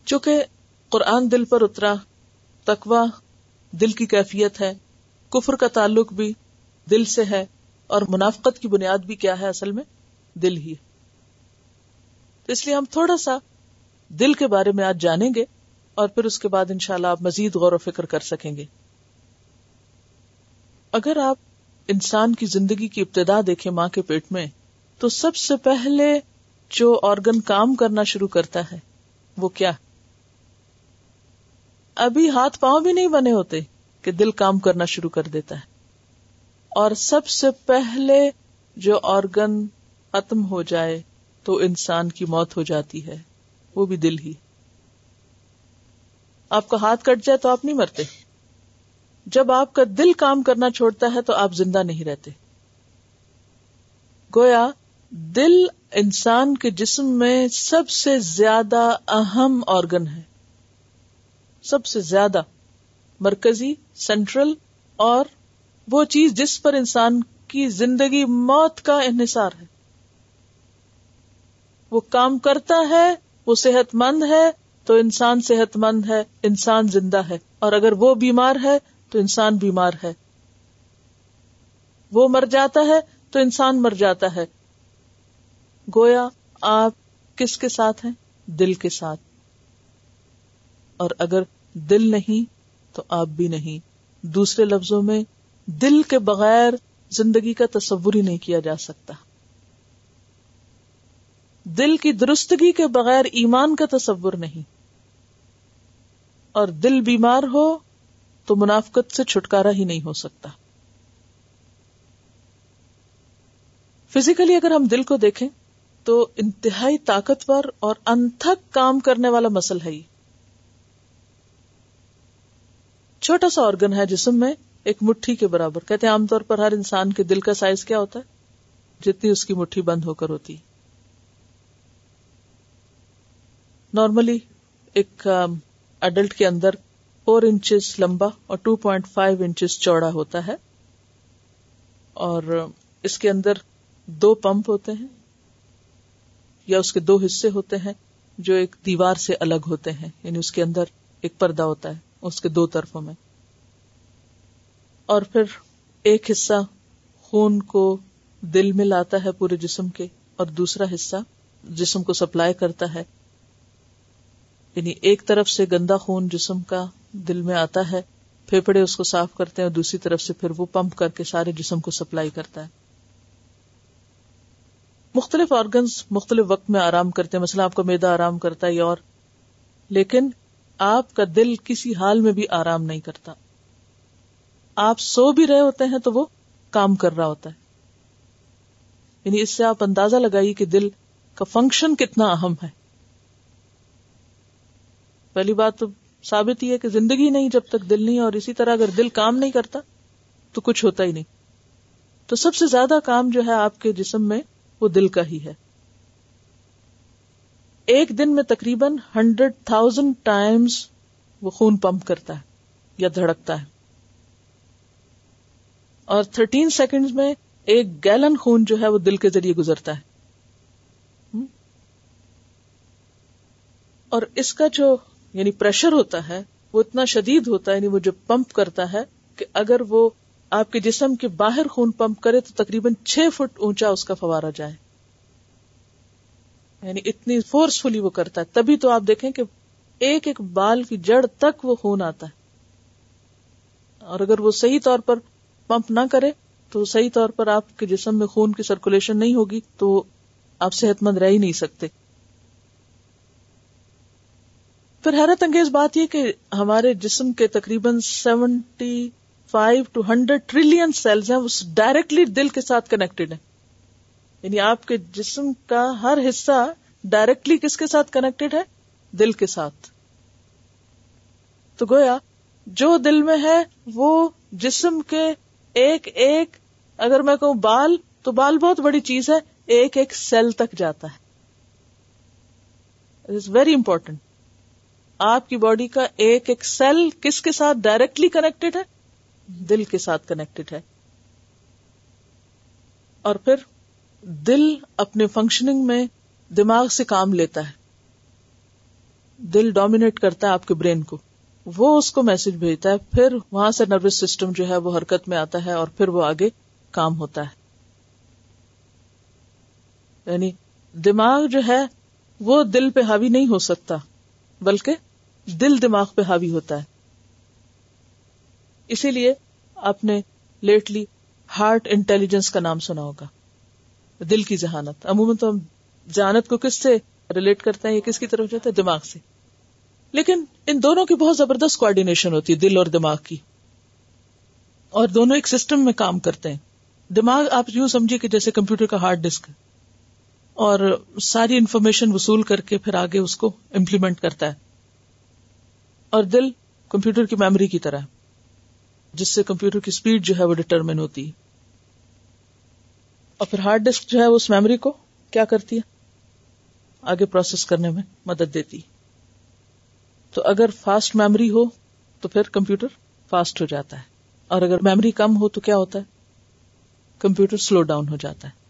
چونکہ قرآن دل پر اترا تکوا دل کی کیفیت ہے، کفر کا تعلق بھی دل سے ہے، اور منافقت کی بنیاد بھی کیا ہے اصل میں؟ دل ہی تو اس لیے ہم تھوڑا سا دل کے بارے میں آج جانیں گے اور پھر اس کے بعد انشاءاللہ آپ مزید غور و فکر کر سکیں گے۔ اگر آپ انسان کی زندگی کی ابتدا دیکھیں ماں کے پیٹ میں، تو سب سے پہلے جو آرگن کام کرنا شروع کرتا ہے، وہ کیا؟ ابھی ہاتھ پاؤں بھی نہیں بنے ہوتے کہ دل کام کرنا شروع کر دیتا ہے۔ اور سب سے پہلے جو آرگن ختم ہو جائے، تو انسان کی موت ہو جاتی ہے۔ وہ بھی دل ہی۔ آپ کا ہاتھ کٹ جائے تو آپ نہیں مرتے۔ جب آپ کا دل کام کرنا چھوڑتا ہے تو آپ زندہ نہیں رہتے۔ گویا، دل انسان کے جسم میں سب سے زیادہ اہم آرگن ہے۔ سب سے زیادہ مرکزی سینٹرل اور وہ چیز جس پر انسان کی زندگی موت کا انحصار ہے۔ وہ کام کرتا ہے وہ صحت مند ہے تو انسان صحت مند ہے، انسان زندہ ہے۔ اور اگر وہ بیمار ہے تو انسان بیمار ہے۔ وہ مر جاتا ہے تو انسان مر جاتا ہے۔ گویا آپ کس کے ساتھ ہیں؟ دل کے ساتھ۔ اور اگر دل نہیں تو آپ بھی نہیں۔ دوسرے لفظوں میں دل کے بغیر زندگی کا تصور ہی نہیں کیا جا سکتا۔ دل کی درستگی کے بغیر ایمان کا تصور نہیں۔ اور دل بیمار ہو تو منافقت سے چھٹکارا ہی نہیں ہو سکتا۔ فزیکلی اگر ہم دل کو دیکھیں تو انتہائی طاقتور اور انتھک کام کرنے والا مسل ہے چھوٹا سا آرگن ہے جسم میں، ایک مٹھی کے برابر۔ کہتے ہیں عام طور پر ہر انسان کے دل کا سائز کیا ہوتا ہے؟ جتنی اس کی مٹھی بند ہو کر ہوتی۔ نارملی ایک اڈلٹ کے اندر فور انچز لمبا اور ٹو پوائنٹ فائیو انچز چوڑا ہوتا ہے اور اس کے اندر دو پمپ ہوتے ہیں یا اس کے دو حصے ہوتے ہیں جو ایک دیوار سے الگ ہوتے ہیں یعنی اس کے اندر ایک پردہ ہوتا ہے اس کے دو طرفوں میں۔ اور پھر ایک حصہ خون کو دل میں لاتا ہے پورے جسم کے اور دوسرا حصہ جسم کو سپلائی کرتا ہے یعنی ایک طرف سے گندا خون جسم کا دل میں آتا ہے پھیپڑے اس کو صاف کرتے ہیں، اور دوسری طرف سے پھر وہ پمپ کر کے سارے جسم کو سپلائی کرتا ہے۔ مختلف آرگنز مختلف وقت میں آرام کرتے ہیں، مثلا آپ کا میدا آرام کرتا ہے اور، لیکن آپ کا دل کسی حال میں بھی آرام نہیں کرتا۔ آپ سو بھی رہے ہوتے ہیں تو وہ کام کر رہا ہوتا ہے۔ یعنی اس سے آپ اندازہ لگائیے کہ دل کا فنکشن کتنا اہم ہے۔ پہلی بات تو ثابت ہی ہے کہ زندگی نہیں جب تک دل نہیں اور اسی طرح اگر دل کام نہیں کرتا تو کچھ ہوتا ہی نہیں۔ تو سب سے زیادہ کام جو ہے آپ کے جسم میں وہ دل کا ہی ہے۔ ایک دن میں تقریباً ہنڈریڈ تھاؤزینڈ ٹائمز وہ خون پمپ کرتا ہے یا دھڑکتا ہے۔ اور تھرٹین سیکنڈ میں ایک گیلن خون جو ہے وہ دل کے ذریعے گزرتا ہے۔ اور اس کا جو یعنی پریشر ہوتا ہے، وہ اتنا شدید ہوتا ہے یعنی وہ جو پمپ کرتا ہے کہ اگر وہ آپ کے جسم کے باہر خون پمپ کرے تو تقریباً چھ فٹ اونچا اس کا فوارا جائے۔ یعنی اتنی فورسفلی وہ کرتا ہے۔ تبھی تو آپ دیکھیں کہ ایک ایک بال کی جڑ تک وہ خون آتا ہے۔ اور اگر وہ صحیح طور پر پمپ نہ کرے، تو صحیح طور پر آپ کے جسم میں خون کی سرکولیشن نہیں ہوگی، تو آپ صحت مند رہ ہی نہیں سکتے۔ پھر حیرت انگیز بات یہ کہ ہمارے جسم کے تقریباً seventy five to hundred trillion cells ہیں، وہ ڈائریکٹلی دل کے ساتھ کنیکٹڈ ہیں۔ یعنی آپ کے جسم کا ہر حصہ ڈائریکٹلی کس کے ساتھ کنیکٹڈ ہے؟ دل کے ساتھ۔ تو گویا، جو دل میں ہے، وہ جسم کے ایک ایک، اگر میں کہوں بال، تو بال بہت بڑی چیز ہے، ایک ایک سیل تک جاتا ہے۔ اٹ از ویری امپورٹنٹ آپ کی باڈی کا ایک ایک سیل کس کے ساتھ ڈائریکٹلی کنیکٹڈ ہے؟ دل کے ساتھ کنیکٹڈ ہے۔ اور پھر دل اپنے فنکشننگ میں دماغ سے کام لیتا ہے۔ دل ڈومینیٹ کرتا ہے آپ کے برین کو۔ وہ اس کو میسج بھیجتا ہے، پھر وہاں سے نروس سسٹم جو ہے وہ حرکت میں آتا ہے اور پھر وہ آگے کام ہوتا ہے۔ یعنی دماغ جو ہے وہ دل پہ حاوی نہیں ہو سکتا۔ بلکہ دل دماغ پہ حاوی ہوتا ہے۔ اسی لیے آپ نے لیٹلی ہارٹ انٹیلیجنس کا نام سنا ہوگا۔ دل کی ذہانت۔ عموماً تو ہم ذہانت کو کس سے ریلیٹ کرتے ہیں یہ کس کی طرف جاتا ہے؟ دماغ سے۔ لیکن ان دونوں کی بہت زبردست کوآڈینیشن ہوتی ہے، دل اور دماغ کی۔ اور دونوں ایک سسٹم میں کام کرتے ہیں۔ دماغ آپ یوں سمجھیے کہ جیسے کمپیوٹر کا ہارڈ ڈسک اور ساری انفارمیشن وصول کر کے پھر آگے اس کو امپلیمنٹ کرتا ہے۔ اور دل کمپیوٹر کی میموری کی طرح، جس سے کمپیوٹر کی اسپیڈ جو ہے وہ ڈٹرمن ہوتی ہے۔ اور پھر ہارڈ ڈسک جو ہے وہ اس میموری کو کیا کرتی ہے؟ آگے پروسیس کرنے میں مدد دیتی۔ تو اگر فاسٹ میموری ہو تو پھر کمپیوٹر فاسٹ ہو جاتا ہے۔ اور اگر میموری کم ہو تو کیا ہوتا ہے؟ کمپیوٹر سلو ڈاؤن ہو جاتا ہے۔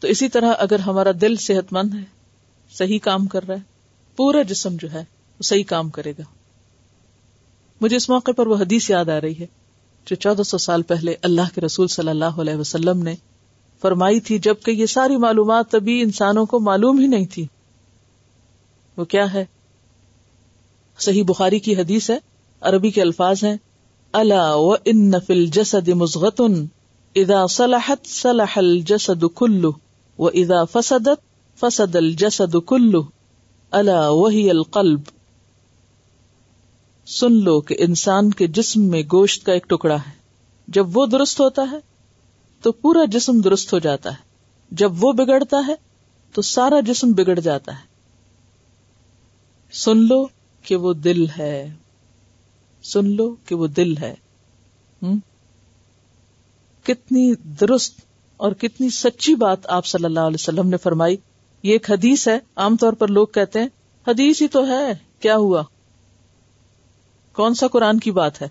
تو اسی طرح اگر ہمارا دل صحت مند ہے، صحیح کام کر رہا ہے، پورا جسم جو ہے، وہ صحیح کام کرے گا۔ مجھے اس موقع پر وہ حدیث یاد آ رہی ہے جو چودہ سو سال پہلے اللہ کے رسول صلی اللہ علیہ وسلم نے فرمائی تھی جبکہ یہ ساری معلومات ابھی انسانوں کو معلوم ہی نہیں تھی۔ وہ کیا ہے؟ صحیح بخاری کی حدیث ہے، عربی کے الفاظ ہیں۔ اللہ و ان نفل جسد مزغتن ادا صلاحت صلاح الجسد کلو و ادا فسدت فسد الجسد کلو اللہ وہی القلب۔ سن لو کہ انسان کے جسم میں گوشت کا ایک ٹکڑا ہے۔ جب وہ درست ہوتا ہے، تو پورا جسم درست ہو جاتا ہے۔ جب وہ بگڑتا ہے، تو سارا جسم بگڑ جاتا ہے۔ سن لو کہ وہ دل ہے۔ سن لو کہ وہ دل ہے۔ کتنی درست اور کتنی سچی بات آپ صلی اللہ علیہ وسلم نے فرمائی۔ یہ ایک حدیث ہے، عام طور پر لوگ کہتے ہیں، حدیث ہی تو ہے، کیا ہوا؟ کون سا قرآن کی بات ہے؟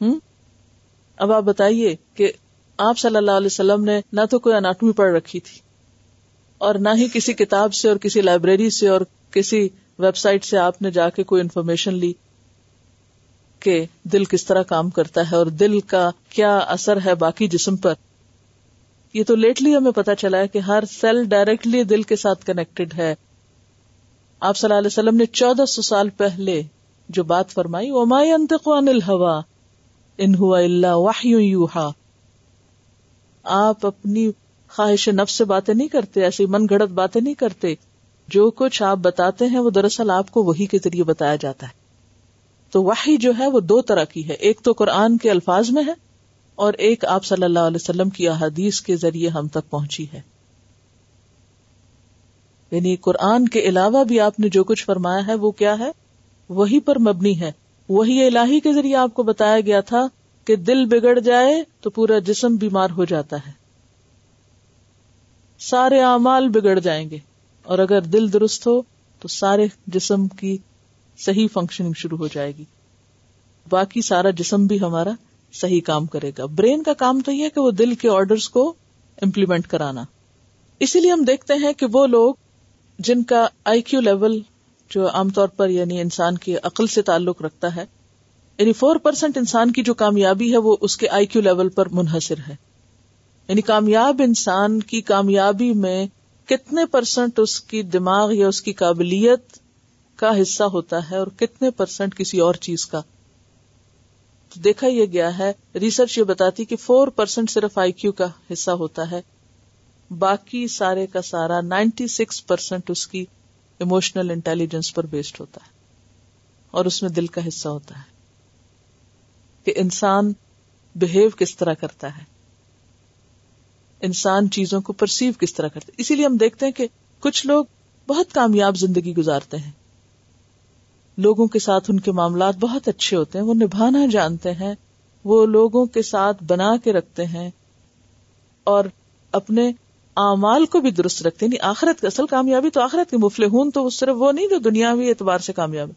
ہوں اب آپ بتائیے کہ آپ صلی اللہ علیہ وسلم نے نہ تو کوئی اناٹمی پڑھ رکھی تھی، اور نہ ہی کسی کتاب سے اور کسی لائبریری سے اور کسی ویب سائٹ سے آپ نے جا کے کوئی انفارمیشن لی کہ دل کس طرح کام کرتا ہے اور دل کا کیا اثر ہے باقی جسم پر۔ یہ تو لیٹلی ہمیں پتا چلا ہے کہ ہر سیل ڈائریکٹلی دل کے ساتھ کنیکٹڈ ہے۔ آپ صلی اللہ علیہ وسلم نے چودہ سو سال پہلے جو بات فرمائی وہ مائی انتقو انل ہوا ان ہوا اللہ واہ آپ اپنی خواہش نفس سے باتیں نہیں کرتے، ایسی من گڑت باتیں نہیں کرتے۔ جو کچھ آپ بتاتے ہیں، وہ دراصل آپ کو وہی کے ذریعے بتایا جاتا ہے۔ تو وہی جو ہے، وہ دو طرح کی ہے۔ ایک تو قرآن کے الفاظ میں ہے اور ایک آپ صلی اللہ علیہ وسلم کی احادیث کے ذریعے ہم تک پہنچی ہے۔ یعنی قرآن کے علاوہ بھی آپ نے جو کچھ فرمایا ہے وہ کیا ہے؟ وہی پر مبنی ہے۔ وہی الہی کے ذریعے آپ کو بتایا گیا تھا کہ دل بگڑ جائے تو پورا جسم بیمار ہو جاتا ہے۔ سارے اعمال بگڑ جائیں گے۔ اور اگر دل درست ہو تو سارے جسم کی صحیح فنکشننگ شروع ہو جائے گی۔ باقی سارا جسم بھی ہمارا صحیح کام کرے گا۔ برین کا کام تو یہ ہے کہ وہ دل کے آرڈرس کو امپلیمنٹ کرانا۔ اسی لیے ہم دیکھتے ہیں کہ وہ لوگ جن کا آئی کیو لیول جو عام طور پر یعنی انسان کی عقل سے تعلق رکھتا ہے یعنی فور پرسینٹ انسان کی جو کامیابی ہے وہ اس کے آئی کیو لیول پر منحصر ہے۔ یعنی کامیاب انسان کی کامیابی میں کتنے پرسنٹ اس کی دماغ یا اس کی قابلیت کا حصہ ہوتا ہے اور کتنے پرسنٹ کسی اور چیز کا۔ دیکھا یہ گیا ہے ریسرچ یہ بتاتی کہ فور پرسینٹ صرف آئی کیو کا حصہ ہوتا ہے، باقی سارے کا سارا نائنٹی سکس پرسینٹ اس کی اموشنل انٹیلیجنس پر بیسڈ ہوتا ہے، اور اس میں دل کا حصہ ہوتا ہے کہ انسان بہیو کس طرح کرتا ہے، انسان چیزوں کو پرسیو کس طرح کرتے اسی لیے ہم دیکھتے ہیں کہ کچھ لوگ بہت کامیاب زندگی گزارتے ہیں۔ لوگوں کے ساتھ ان کے معاملات بہت اچھے ہوتے ہیں، وہ نبھانا جانتے ہیں، وہ لوگوں کے ساتھ بنا کے رکھتے ہیں اور اپنے اعمال کو بھی درست رکھتے ہیں۔ یعنی آخرت اصل کامیابی تو آخرت کے مفل ہوں تو صرف وہ نہیں جو دنیاوی اعتبار سے کامیاب ہے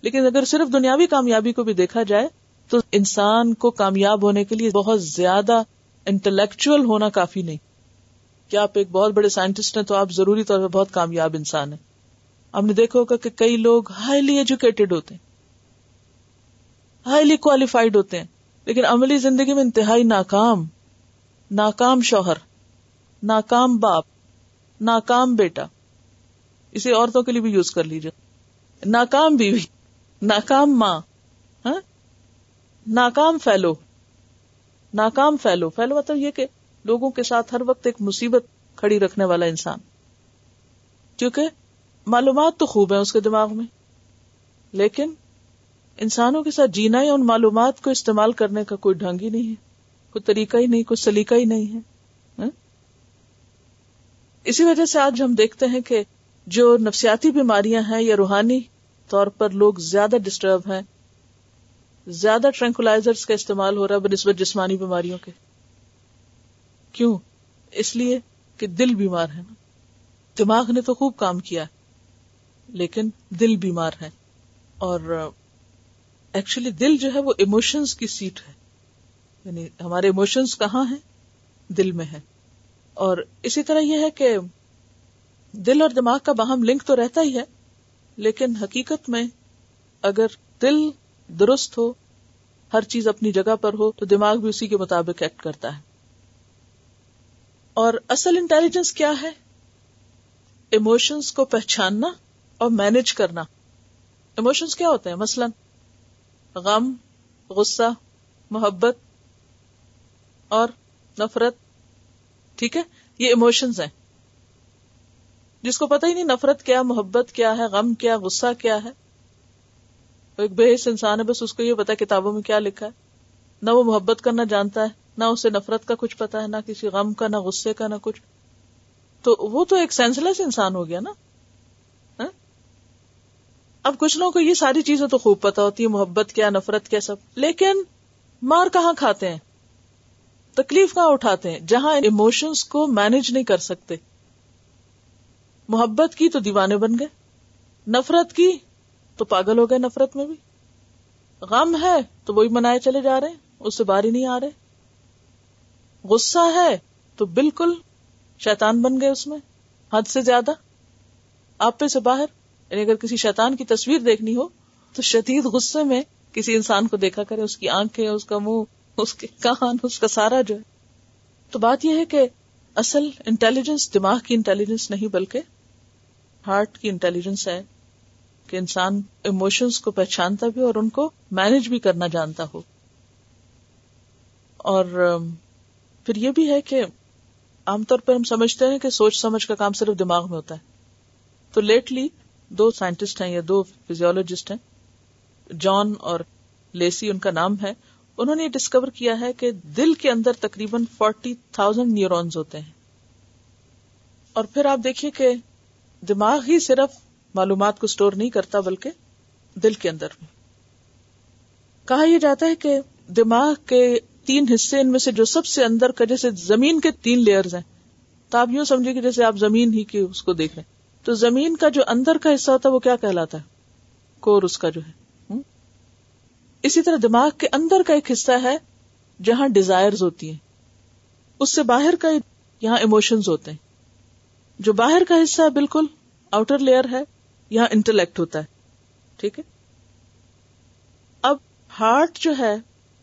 لیکن اگر صرف دنیاوی کامیابی کو بھی دیکھا جائے تو انسان کو کامیاب ہونے کے لیے بہت زیادہ انٹلیکچل ہونا کافی نہیں۔ کیا آپ ایک بہت بڑے سائنٹسٹ ہیں تو آپ ضروری طور پر بہت کامیاب انسان ہیں۔ آپ نے دیکھا ہوگا کہ کئی لوگ ہائیلی ایجوکیٹڈ ہوتے ہیں ہائیلی کوالیفائڈ ہوتے ہیں، لیکن عملی زندگی میں انتہائی ناکام ناکام شوہر، ناکام باپ، ناکام بیٹا، اسے عورتوں کے لیے بھی یوز کر لیجیے ناکام بیوی، ناکام ماں ہاں؟ ناکام فیلو ناکام فیلو فیلو مطلب یہ کہ لوگوں کے ساتھ ہر وقت ایک مصیبت کھڑی رکھنے والا انسان۔ کیونکہ معلومات تو خوب ہے اس کے دماغ میں، لیکن انسانوں کے ساتھ جینا یا ان معلومات کو استعمال کرنے کا کوئی ڈھنگ ہی نہیں ہے، کوئی طریقہ ہی نہیں، کوئی سلیقہ ہی نہیں ہے ہاں؟ اسی وجہ سے آج ہم دیکھتے ہیں کہ جو نفسیاتی بیماریاں ہیں یا روحانی طور پر لوگ زیادہ ڈسٹرب ہیں، زیادہ ٹرینکولازر کا استعمال ہو رہا ہے بنسبت جسمانی بیماریوں کے۔ کیوں؟ اس لیے کہ دل بیمار ہے نا۔ دماغ نے تو خوب کام کیا ہے۔ لیکن دل بیمار ہے اور ایکچولی دل جو ہے وہ ایموشنس کی سیٹ ہے۔ یعنی ہمارے ایموشنس کہاں ہیں؟ دل میں ہے اور اسی طرح یہ ہے کہ دل اور دماغ کا باہم لنک تو رہتا ہی ہے، لیکن حقیقت میں اگر دل درست ہو، ہر چیز اپنی جگہ پر ہو، تو دماغ بھی اسی کے مطابق ایکٹ کرتا ہے۔ اور اصل انٹیلیجنس کیا ہے؟ ایموشنس کو پہچاننا اور مینج کرنا۔ ایموشنس کیا ہوتے ہیں؟ مثلا غم، غصہ، محبت اور نفرت۔ ٹھیک ہے؟ یہ ایموشنز ہیں۔ جس کو پتہ ہی نہیں نفرت کیا، محبت کیا ہے، غم کیا، غصہ کیا ہے۔ ایک بےحص انسان ہے، بس اس کو یہ پتا کتابوں میں کیا لکھا ہے۔ نہ وہ محبت کرنا جانتا ہے، نہ اسے نفرت کا کچھ پتا ہے، نہ کسی غم کا، نہ غصے کا، نہ کچھ۔ تو وہ تو ایک سینس لیس انسان ہو گیا نا۔ اب کچھ لوگوں کو یہ ساری چیزیں تو خوب پتا ہوتی ہے، محبت کیا، نفرت کیا، سب۔ لیکن مار کہاں کھاتے ہیں؟ تکلیف کہاں اٹھاتے ہیں؟ جہاں ایموشنس کو مینج نہیں کر سکتے۔ محبت کی تو دیوانے بن گئے۔ نفرت کی تو پاگل ہو گئے نفرت میں بھی۔ غم ہے تو وہی منائے چلے جا رہے ہیں، اس سے باہر ہی نہیں آ رہے۔ غصہ ہے تو بالکل شیطان بن گئے اس میں، حد سے زیادہ۔ آپ پہ سے باہر۔ یعنی اگر کسی شیطان کی تصویر دیکھنی ہو تو شدید غصے میں کسی انسان کو دیکھا کرے، اس کی آنکھیں، اس کا منہ، اس کے کان، اس کا سارا جو ہے۔ تو بات یہ ہے کہ اصل انٹیلیجنس دماغ کی انٹیلیجنس نہیں، بلکہ ہارٹ کی انٹیلیجنس ہے کہ انسان ایموشنس کو پہچانتا بھی اور ان کو مینج بھی کرنا جانتا ہو۔ اور پھر یہ بھی ہے کہ عام طور پر ہم سمجھتے ہیں کہ سوچ سمجھ کا کام صرف دماغ میں ہوتا ہے۔ تو لیٹلی دو سائنٹسٹ ہیں یا دو فزیولوجسٹ ہیں، جان اور لیسی ان کا نام ہے۔ انہوں نے ڈسکور کیا ہے کہ دل کے اندر تقریباً فورٹی تھاؤزینڈ نیورونز ہوتے ہیں۔ اور پھر آپ دیکھیے کہ دماغ ہی صرف معلومات کو اسٹور نہیں کرتا، بلکہ دل کے اندر بھی۔ کہا یہ جاتا ہے کہ دماغ کے تین حصے ان میں سے جو سب سے اندر کا، جیسے زمین کے تین لیئرز ہیں۔ تو آپ یوں سمجھے کہ جیسے آپ زمین ہی کی اس کو دیکھ رہے ہیں تو زمین کا جو اندر کا حصہ ہوتا ہے وہ کیا کہلاتا ہے؟ کور اس کا جو ہے۔ اسی طرح دماغ کے اندر کا ایک حصہ ہے جہاں ڈیزائر ہوتی ہیں۔ اس سے باہر کا یہاں ایموشنز ہوتے ہیں۔ جو باہر کا حصہ بالکل آؤٹر لیئر ہے، یہاں انٹلیکٹ ہوتا ہے۔ ٹھیک ہے؟ اب ہارٹ جو ہے،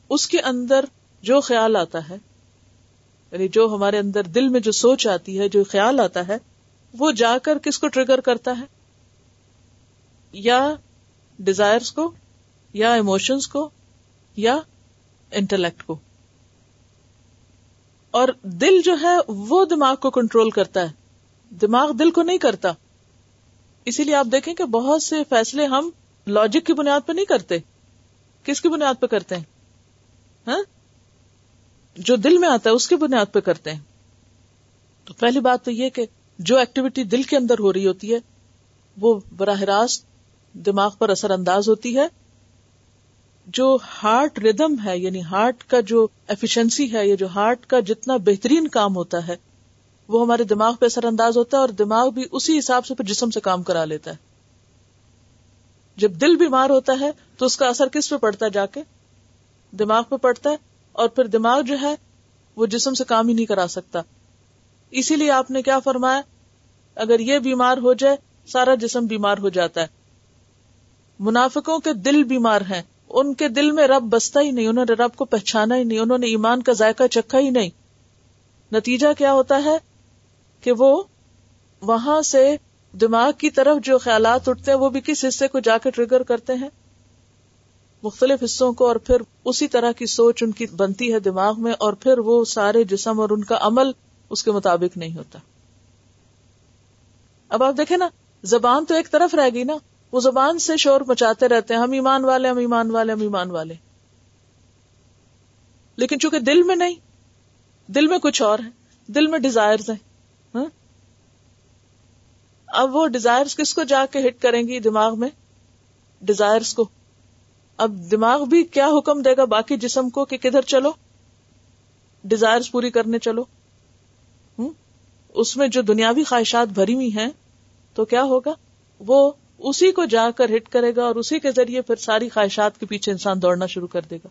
اس کے اندر جو خیال آتا ہے یعنی جو ہمارے اندر دل میں جو سوچ آتی ہے، جو خیال آتا ہے وہ جا کر کس کو ٹریگر کرتا ہے؟ یا ڈیزائرس کو، یا ایموشنس کو، یا انٹلیکٹ کو۔ اور دل جو ہے، وہ دماغ کو کنٹرول کرتا ہے۔ دماغ دل کو نہیں کرتا۔ اسی لیے آپ دیکھیں کہ بہت سے فیصلے ہم لاجک کی بنیاد پہ نہیں کرتے۔ کس کی بنیاد پہ کرتے ہیں؟ ہاں؟ جو دل میں آتا ہے، اس کی بنیاد پہ کرتے ہیں۔ تو پہلی بات تو یہ کہ جو ایکٹیویٹی دل کے اندر ہو رہی ہوتی ہے، وہ براہ راست دماغ پر اثر انداز ہوتی ہے۔ جو ہارٹ ردم ہے یعنی ہارٹ کا جو ایفیشنسی ہے، یا جو ہارٹ کا جتنا بہترین کام ہوتا ہے، وہ ہمارے دماغ پہ اثر انداز ہوتا ہے اور دماغ بھی اسی حساب سے پھر جسم سے کام کرا لیتا ہے۔ جب دل بیمار ہوتا ہے، تو اس کا اثر کس پہ پڑتا ہے جا کے؟ دماغ پہ پڑتا ہے اور پھر دماغ جو ہے، وہ جسم سے کام ہی نہیں کرا سکتا۔ اسی لیے آپ نے کیا فرمایا؟ اگر یہ بیمار ہو جائے، سارا جسم بیمار ہو جاتا ہے۔ منافقوں کے دل بیمار ہیں۔ ان کے دل میں رب بستا ہی نہیں، انہوں نے رب کو پہچانا ہی نہیں، انہوں نے ایمان کا ذائقہ چکھا ہی نہیں۔ نتیجہ کیا ہوتا ہے؟ کہ وہ وہاں سے دماغ کی طرف جو خیالات اٹھتے ہیں، وہ بھی کس حصے کو جا کے ٹریگر کرتے ہیں؟ مختلف حصوں کو، اور پھر اسی طرح کی سوچ ان کی بنتی ہے دماغ میں، اور پھر وہ سارے جسم اور ان کا عمل اس کے مطابق نہیں ہوتا۔ اب آپ دیکھیں نا، زبان تو ایک طرف رہ گئی نا، وہ زبان سے شور مچاتے رہتے ہیں، ہم ایمان والے، ہم ایمان والے، ہم ایمان والے۔ لیکن چونکہ دل میں نہیں، دل میں کچھ اور ہے، دل میں ڈیزائر ہیں۔ ہاں؟ اب وہ ڈیزائر کس کو جا کے ہٹ کریں گی دماغ میں؟ ڈیزائرس کو۔ اب دماغ بھی کیا حکم دے گا باقی جسم کو کہ کدھر چلو؟ ڈیزائرس پوری کرنے چلو۔ اس میں جو دنیاوی خواہشات بھری ہوئی ہیں، تو کیا ہوگا؟ وہ اسی کو جا کر ہٹ کرے گا اور اسی کے ذریعے پھر ساری خواہشات کے پیچھے انسان دوڑنا شروع کر دے گا۔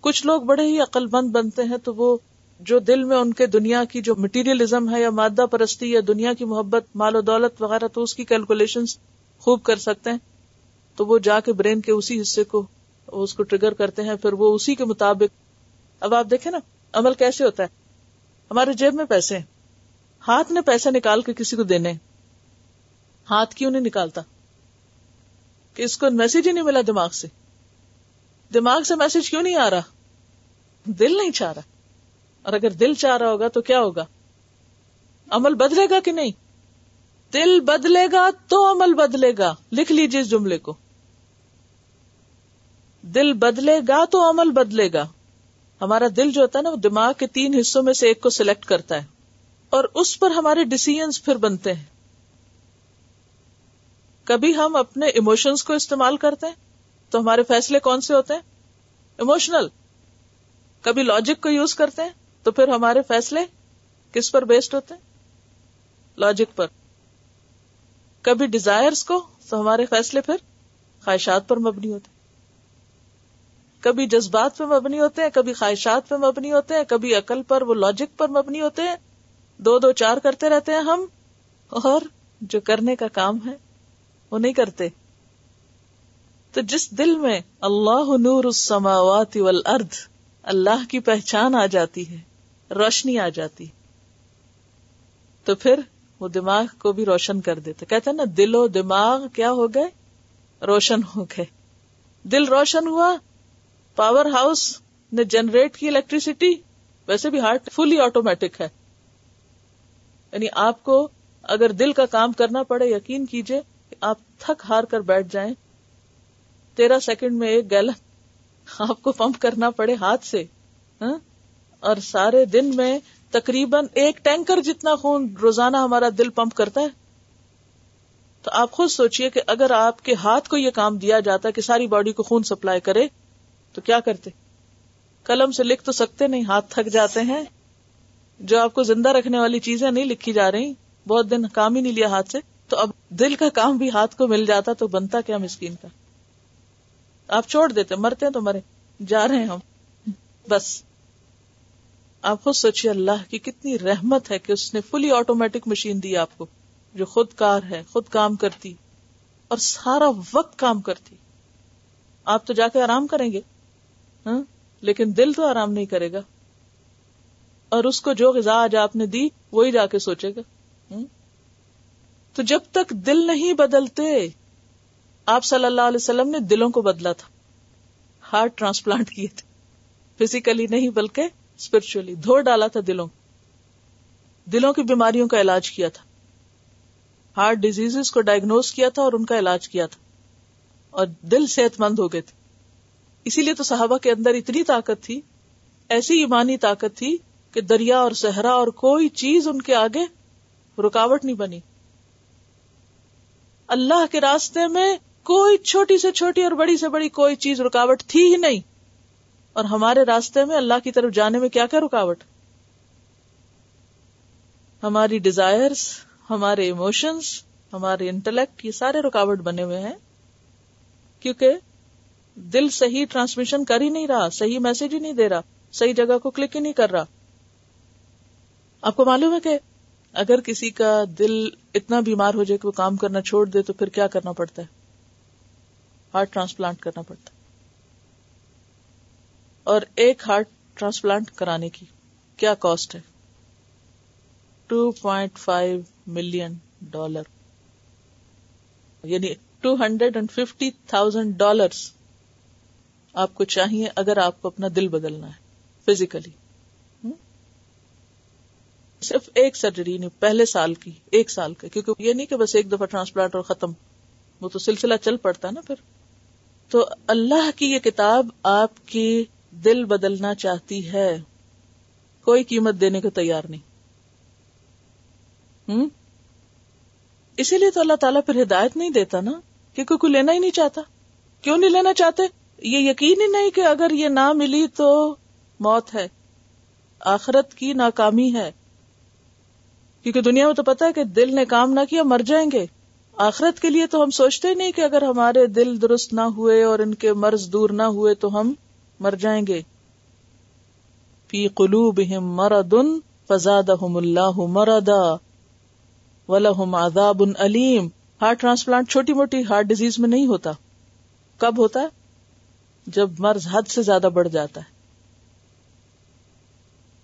کچھ لوگ بڑے ہی عقل مند بنتے ہیں، تو وہ جو دل میں ان کے دنیا کی جو مٹیریلزم ہے یا مادہ پرستی یا دنیا کی محبت، مال و دولت وغیرہ، تو اس کی کیلکولیشن خوب کر سکتے ہیں۔ تو وہ جا کے برین کے اسی حصے کو، اس کو ٹریگر کرتے ہیں، پھر وہ اسی کے مطابق۔ اب آپ دیکھیں نا، عمل کیسے ہوتا ہے؟ ہمارے جیب میں پیسے ہیں۔ ہاتھ نے پیسے نکال کے کسی کو دینے۔ ہاتھ کیوں نہیں نکالتا؟ کہ اس کو میسج ہی نہیں ملا دماغ سے۔ دماغ سے میسج کیوں نہیں آ رہا؟ دل نہیں چاہ رہا۔ اور اگر دل چاہ رہا ہوگا تو کیا ہوگا؟ عمل بدلے گا کہ نہیں؟ دل بدلے گا تو عمل بدلے گا۔ لکھ لیجیے اس جملے کو۔ دل بدلے گا تو عمل بدلے گا۔ ہمارا دل جو ہوتا ہے نا، وہ دماغ کے تین حصوں میں سے ایک کو سلیکٹ کرتا ہے۔ اور اس پر ہمارے ڈسیزنس پھر بنتے ہیں۔ کبھی ہم اپنے ایموشنس کو استعمال کرتے ہیں، تو ہمارے فیصلے کون سے ہوتے ہیں؟ ایموشنل کبھی لاجک کو یوز کرتے ہیں، تو پھر ہمارے فیصلے کس پر بیسڈ ہوتے ہیں؟ لاجک پر۔ کبھی ڈیزائرس کو، تو ہمارے فیصلے پھر خواہشات پر مبنی ہوتے ہیں۔ کبھی جذبات پہ مبنی ہوتے ہیں، کبھی خواہشات پہ مبنی ہوتے ہیں، کبھی عقل پر، وہ لاجک پر مبنی ہوتے ہیں۔ دو دو چار کرتے رہتے ہیں ہم، اور جو کرنے کا کام ہے، وہ نہیں کرتے۔ تو جس دل میں اللہ نور السماوات والارض، اللہ کی پہچان آ جاتی ہے، روشنی آ جاتی۔ تو پھر وہ دماغ کو بھی روشن کر دیتے۔ کہتے ہیں نا دل و دماغ کیا ہو گئے؟ روشن ہو گئے۔ دل روشن ہوا پاور ہاؤس نے جنریٹ کی الیکٹریسٹی، ویسے بھی ہارٹ فلی آٹومیٹک ہے۔ یعنی آپ کو اگر دل کا کام کرنا پڑے، یقین کیجیے کہ آپ تھک ہار کر بیٹھ جائیں۔ تیرہ سیکنڈ میں ایک گیلن آپ کو پمپ کرنا پڑے ہاتھ سے ہاں؟ اور سارے دن میں تقریباً ایک ٹینکر جتنا خون روزانہ ہمارا دل پمپ کرتا ہے۔ تو آپ خود سوچئے کہ اگر آپ کے ہاتھ کو یہ کام دیا جاتا کہ ساری باڈی کو خون سپلائی کرے تو کیا کرتے؟ قلم سے لکھ تو سکتے نہیں، ہاتھ تھک جاتے ہیں۔ جو آپ کو زندہ رکھنے والی چیزیں نہیں لکھی جا رہی، بہت دن کام ہی نہیں لیا ہاتھ سے، تو اب دل کا کام بھی ہاتھ کو مل جاتا تو بنتا کیا مسکین کا؟ آپ چھوڑ دیتے، مرتے ہیں تو مرے جا رہے ہیں ہم۔ بس۔ آپ خود سوچیے اللہ کی کتنی رحمت ہے کہ اس نے فلی آٹومیٹک مشین دی آپ کو، جو خود کار ہے، خود کام کرتی اور سارا وقت کام کرتی۔ آپ تو جا کے آرام کریں گے۔ ہاں؟ لیکن دل تو آرام نہیں کرے گا۔ اور اس کو جو غذا آج آپ نے دی، وہی جا کے سوچے گا۔ ہاں؟ تو جب تک دل نہیں بدلتے، آپ صلی اللہ علیہ وسلم نے دلوں کو بدلا تھا۔ ہارٹ ٹرانسپلانٹ کیے تھے۔ فزیکلی نہیں بلکہ اسپرچلی دھو ڈالا تھا دلوں دلوں کی بیماریوں کا علاج کیا تھا۔ ہارٹ ڈیزیز کو ڈائگنوز کیا تھا اور ان کا علاج کیا تھا۔ اور دل صحت مند ہو گئے تھے۔ اسی لیے تو صحابہ کے اندر اتنی طاقت تھی، ایسی ایمانی طاقت تھی کہ دریا اور صحرا اور کوئی چیز ان کے آگے رکاوٹ نہیں بنی۔ اللہ کے راستے میں کوئی چھوٹی سے چھوٹی اور بڑی سے بڑی کوئی چیز رکاوٹ تھی ہی نہیں۔ اور ہمارے راستے میں اللہ کی طرف جانے میں کیا کیا رکاوٹ؟ ہماری ڈیزائرس ہمارے ایموشنس ہمارے انٹلیکٹ یہ سارے رکاوٹ بنے ہوئے ہیں۔ کیونکہ دل صحیح ٹرانسمیشن کر ہی نہیں رہا، صحیح میسج ہی نہیں دے رہا، صحیح جگہ کو کلک ہی نہیں کر رہا۔ آپ کو معلوم ہے کہ اگر کسی کا دل اتنا بیمار ہو جائے کہ وہ کام کرنا چھوڑ دے تو پھر کیا کرنا پڑتا ہے؟ ہارٹ ٹرانسپلانٹ کرنا پڑتا ہے۔ اور ایک ہارٹ ٹرانسپلانٹ کرانے کی کیا کاسٹ ہے؟ Two point five million dollar یعنی two hundred and fifty thousand dollar آپ کو چاہیے اگر آپ کو اپنا دل بدلنا ہے فزیکلی صرف ایک سرجری نہیں، پہلے سال کی، ایک سال کا کیونکہ یہ نہیں کہ بس ایک دفعہ ٹرانسپلانٹ اور ختم، وہ تو سلسلہ چل پڑتا ہے نا پھر۔ تو اللہ کی یہ کتاب آپ کی دل بدلنا چاہتی ہے، کوئی قیمت دینے کو تیار نہیں۔ ہوں؟ اسی لیے تو اللہ تعالیٰ پھر ہدایت نہیں دیتا نا کیونکہ کوئی لینا ہی نہیں چاہتا۔ کیوں نہیں لینا چاہتے؟ یہ یقین ہی نہیں کہ اگر یہ نہ ملی تو موت ہے۔ آخرت کی ناکامی ہے۔ کیونکہ دنیا میں تو پتا ہے کہ دل نے کام نہ کیا، مر جائیں گے۔ آخرت کے لیے تو ہم سوچتے نہیں کہ اگر ہمارے دل درست نہ ہوئے اور ان کے مرض دور نہ ہوئے تو ہم مر جائیں گے۔ فی قلوبہم مرض فزادہم اللہ مردا ولہم عذاب علیم۔ ہارٹ ٹرانسپلانٹ چھوٹی موٹی ہارٹ ڈیزیز میں نہیں ہوتا۔ کب ہوتا ہے؟ جب مرض حد سے زیادہ بڑھ جاتا ہے۔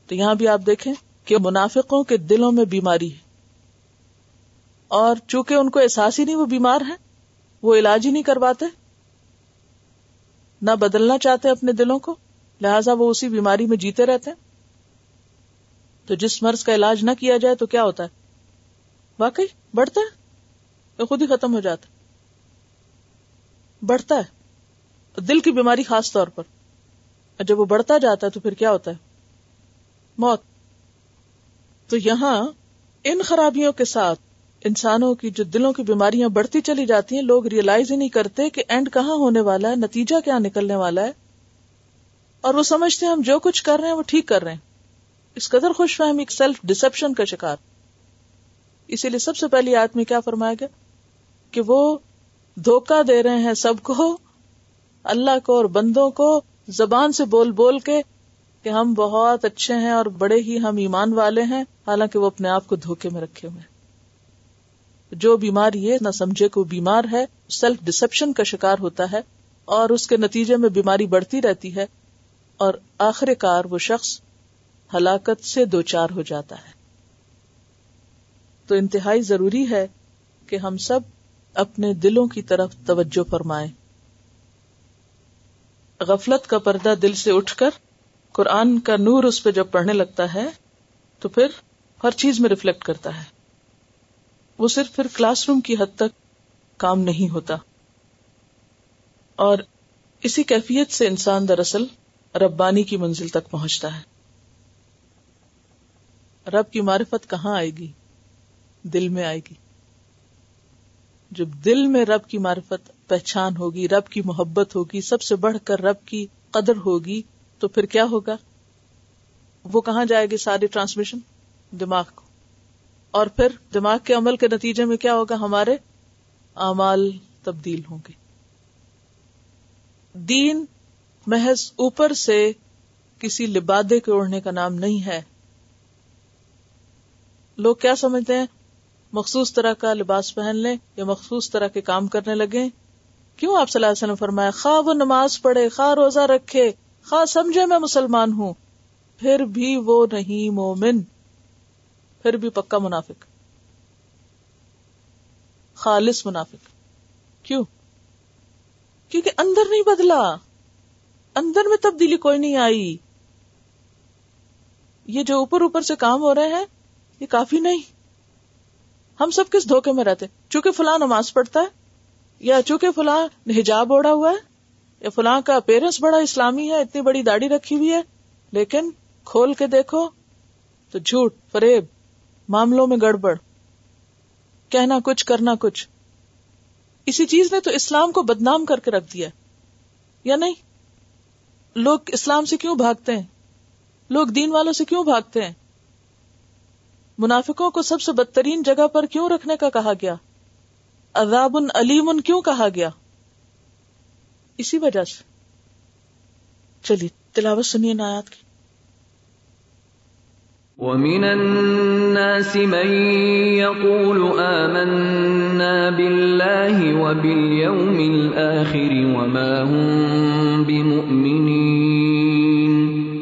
تو یہاں بھی آپ دیکھیں کہ منافقوں کے دلوں میں بیماری ہے۔ اور چونکہ ان کو احساس ہی نہیں وہ بیمار ہیں، وہ علاج ہی نہیں کرواتے۔ نہ بدلنا چاہتے اپنے دلوں کو، لہذا وہ اسی بیماری میں جیتے رہتے ہیں۔ تو جس مرض کا علاج نہ کیا جائے تو کیا ہوتا ہے؟ واقعی بڑھتا ہے خود ہی ختم ہو جاتا بڑھتا ہے۔ دل کی بیماری خاص طور پر۔ جب وہ بڑھتا جاتا ہے تو پھر کیا ہوتا ہے؟ موت۔ تو یہاں ان خرابیوں کے ساتھ انسانوں کی جو دلوں کی بیماریاں بڑھتی چلی جاتی ہیں، لوگ ریئلائز ہی نہیں کرتے کہ اینڈ کہاں ہونے والا ہے، نتیجہ کیا نکلنے والا ہے۔ اور وہ سمجھتے ہیں ہم جو کچھ کر رہے ہیں وہ ٹھیک کر رہے ہیں۔ اس قدر خوش فہمی سیلف ڈسپشن کا شکار۔ اسی لیے سب سے پہلی آدمی کیا فرمایا گیا؟ کہ وہ دھوکہ دے رہے ہیں سب کو۔ اللہ کو اور بندوں کو زبان سے بول بول کے کہ ہم بہت اچھے ہیں اور بڑے ہی ہم ایمان والے ہیں، حالانکہ وہ اپنے آپ کو دھوکے میں رکھے ہوئے جو بیمار یہ نہ سمجھے کو بیمار ہے سیلف ڈسپشن کا شکار ہوتا ہے اور اس کے نتیجے میں بیماری بڑھتی رہتی ہے اور آخر کار وہ شخص ہلاکت سے دو چار ہو جاتا ہے۔ تو انتہائی ضروری ہے کہ ہم سب اپنے دلوں کی طرف توجہ فرمائیں۔ غفلت کا پردہ دل سے اٹھ کر قرآن کا نور اس پہ جب پڑھنے لگتا ہے، تو پھر ہر چیز میں ریفلیکٹ کرتا ہے۔ وہ صرف پھر کلاس روم کی حد تک کام نہیں ہوتا۔ اور اسی کیفیت سے انسان دراصل ربانی کی منزل تک پہنچتا ہے۔ رب کی معرفت کہاں آئے گی؟ دل میں آئے گی۔ جب دل میں رب کی معرفت پہچان ہوگی، رب کی محبت ہوگی، سب سے بڑھ کر رب کی قدر ہوگی، تو پھر کیا ہوگا؟ وہ کہاں جائے گی ساری ٹرانسمیشن؟ دماغ کو۔ اور پھر دماغ کے عمل کے نتیجے میں کیا ہوگا؟ ہمارے اعمال تبدیل ہوں گے۔ دین محض اوپر سے کسی لبادے کے اوڑھنے کا نام نہیں ہے۔ لوگ کیا سمجھتے ہیں؟ مخصوص طرح کا لباس پہن لیں یا مخصوص طرح کے کام کرنے لگے کیوں آپ صلی اللہ علیہ وسلم فرمایا، خواہ وہ نماز پڑھے، خواہ روزہ رکھے، خواہ سمجھے میں مسلمان ہوں، پھر بھی وہ نہیں مومن، پھر بھی پکا منافق، خالص منافق۔ کیوں؟ کیونکہ اندر نہیں بدلا، اندر میں تبدیلی کوئی نہیں آئی۔ یہ جو اوپر اوپر سے کام ہو رہے ہیں یہ کافی نہیں۔ ہم سب کس دھوکے میں رہتے؟ چونکہ فلاں نماز پڑھتا ہے یا چونکہ فلاں حجاب اوڑا ہوا ہے، یا فلاں کا پیرنٹس بڑا اسلامی ہے، اتنی بڑی داڑھی رکھی ہوئی ہے، لیکن کھول کے دیکھو تو جھوٹ، فریب، معاملوں میں گڑبڑ، کہنا کچھ، کرنا کچھ۔ اسی چیز نے تو اسلام کو بدنام کر کے رکھ دیا۔ یا نہیں؟ لوگ اسلام سے کیوں بھاگتے ہیں؟ لوگ دین والوں سے کیوں بھاگتے ہیں؟ منافقوں کو سب سے بدترین جگہ پر کیوں رکھنے کا کہا گیا؟ عذاب علیم کیوں کہا گیا؟ اسی وجہ سے۔ چلیے، تلاوت سنیے نایات کی۔ ومن الناس من يقول آمنا بالله وباليوم الآخر وما هم بمؤمنين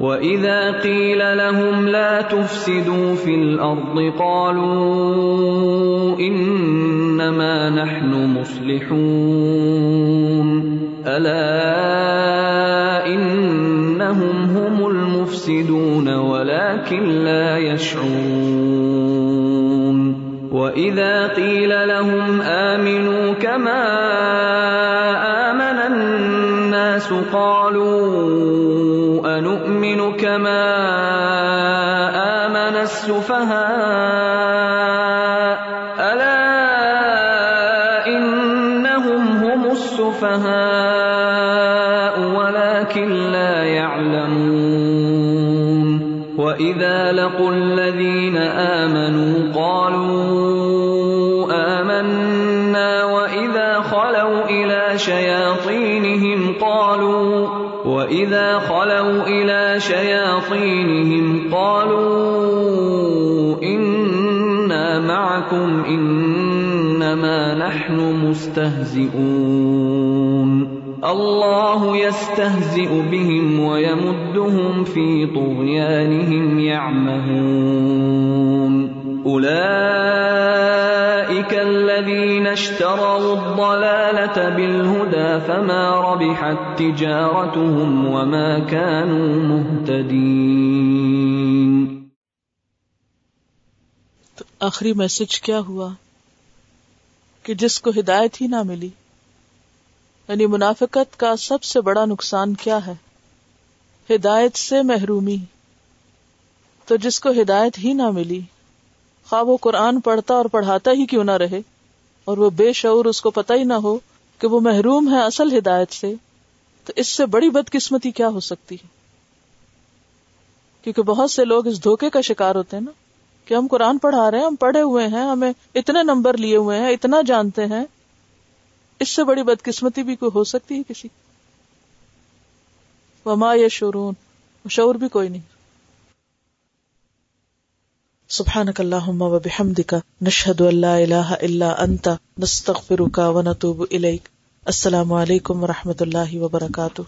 وَإِذَا قِيلَ لَهُمْ لَا تُفْسِدُوا فِي الْأَرْضِ قَالُوا إِنَّمَا نَحْنُ مُصْلِحُونَ أَلَا إِنَّهُمْ هُمُ الْمُفْسِدُونَ وَلَكِنْ لَا يَشْعُرُونَ وَإِذَا قِيلَ لَهُمْ آمِنُوا كَمَا آمَنَ النَّاسُ قَالُوا انومن كما امن السفهاء. الا انهم هم السفهاء ولكن لا يعلمون. واذا لقوا الذين امنوا قالوا آمنا. وإذا خلوا إلى شياطينهم قالوا وإذا خلوا إلى شياطينهم قالوا إنا معكم إنما نحن مستهزئون الله يستهزئ بهم ويمدهم في طغيانهم يعمهون أولئك الذين اشتروا الضلالة بالهدى فما ربحت تجارتهم وما كانوا مهتدين. تو آخری میسج کیا ہوا؟ کہ جس کو ہدایت ہی نہ ملی یعنی منافقت کا سب سے بڑا نقصان کیا ہے؟ ہدایت سے محرومی۔ تو جس کو ہدایت ہی نہ ملی خواب وہ قرآن پڑھتا اور پڑھاتا ہی کیوں نہ رہے؟ اور وہ بے شعور اس کو پتہ ہی نہ ہو کہ وہ محروم ہے اصل ہدایت سے، تو اس سے بڑی بدقسمتی کیا ہو سکتی ہے؟ کیونکہ بہت سے لوگ اس دھوکے کا شکار ہوتے ہیں نا، کہ ہم قرآن پڑھا رہے ہیں، ہم پڑھے ہوئے ہیں، ہمیں اتنے نمبر لیے ہوئے ہیں، اتنا جانتے ہیں۔ اس سے بڑی بدقسمتی بھی کوئی ہو سکتی ہے کسی؟ وما یا شورون شعور بھی کوئی نہیں۔ سبحانك اللهم وبحمدك نشهد ان لا اله الا انت نستغفرك ونتوب اليك السلام علیکم و رحمۃ اللہ وبرکاتہ۔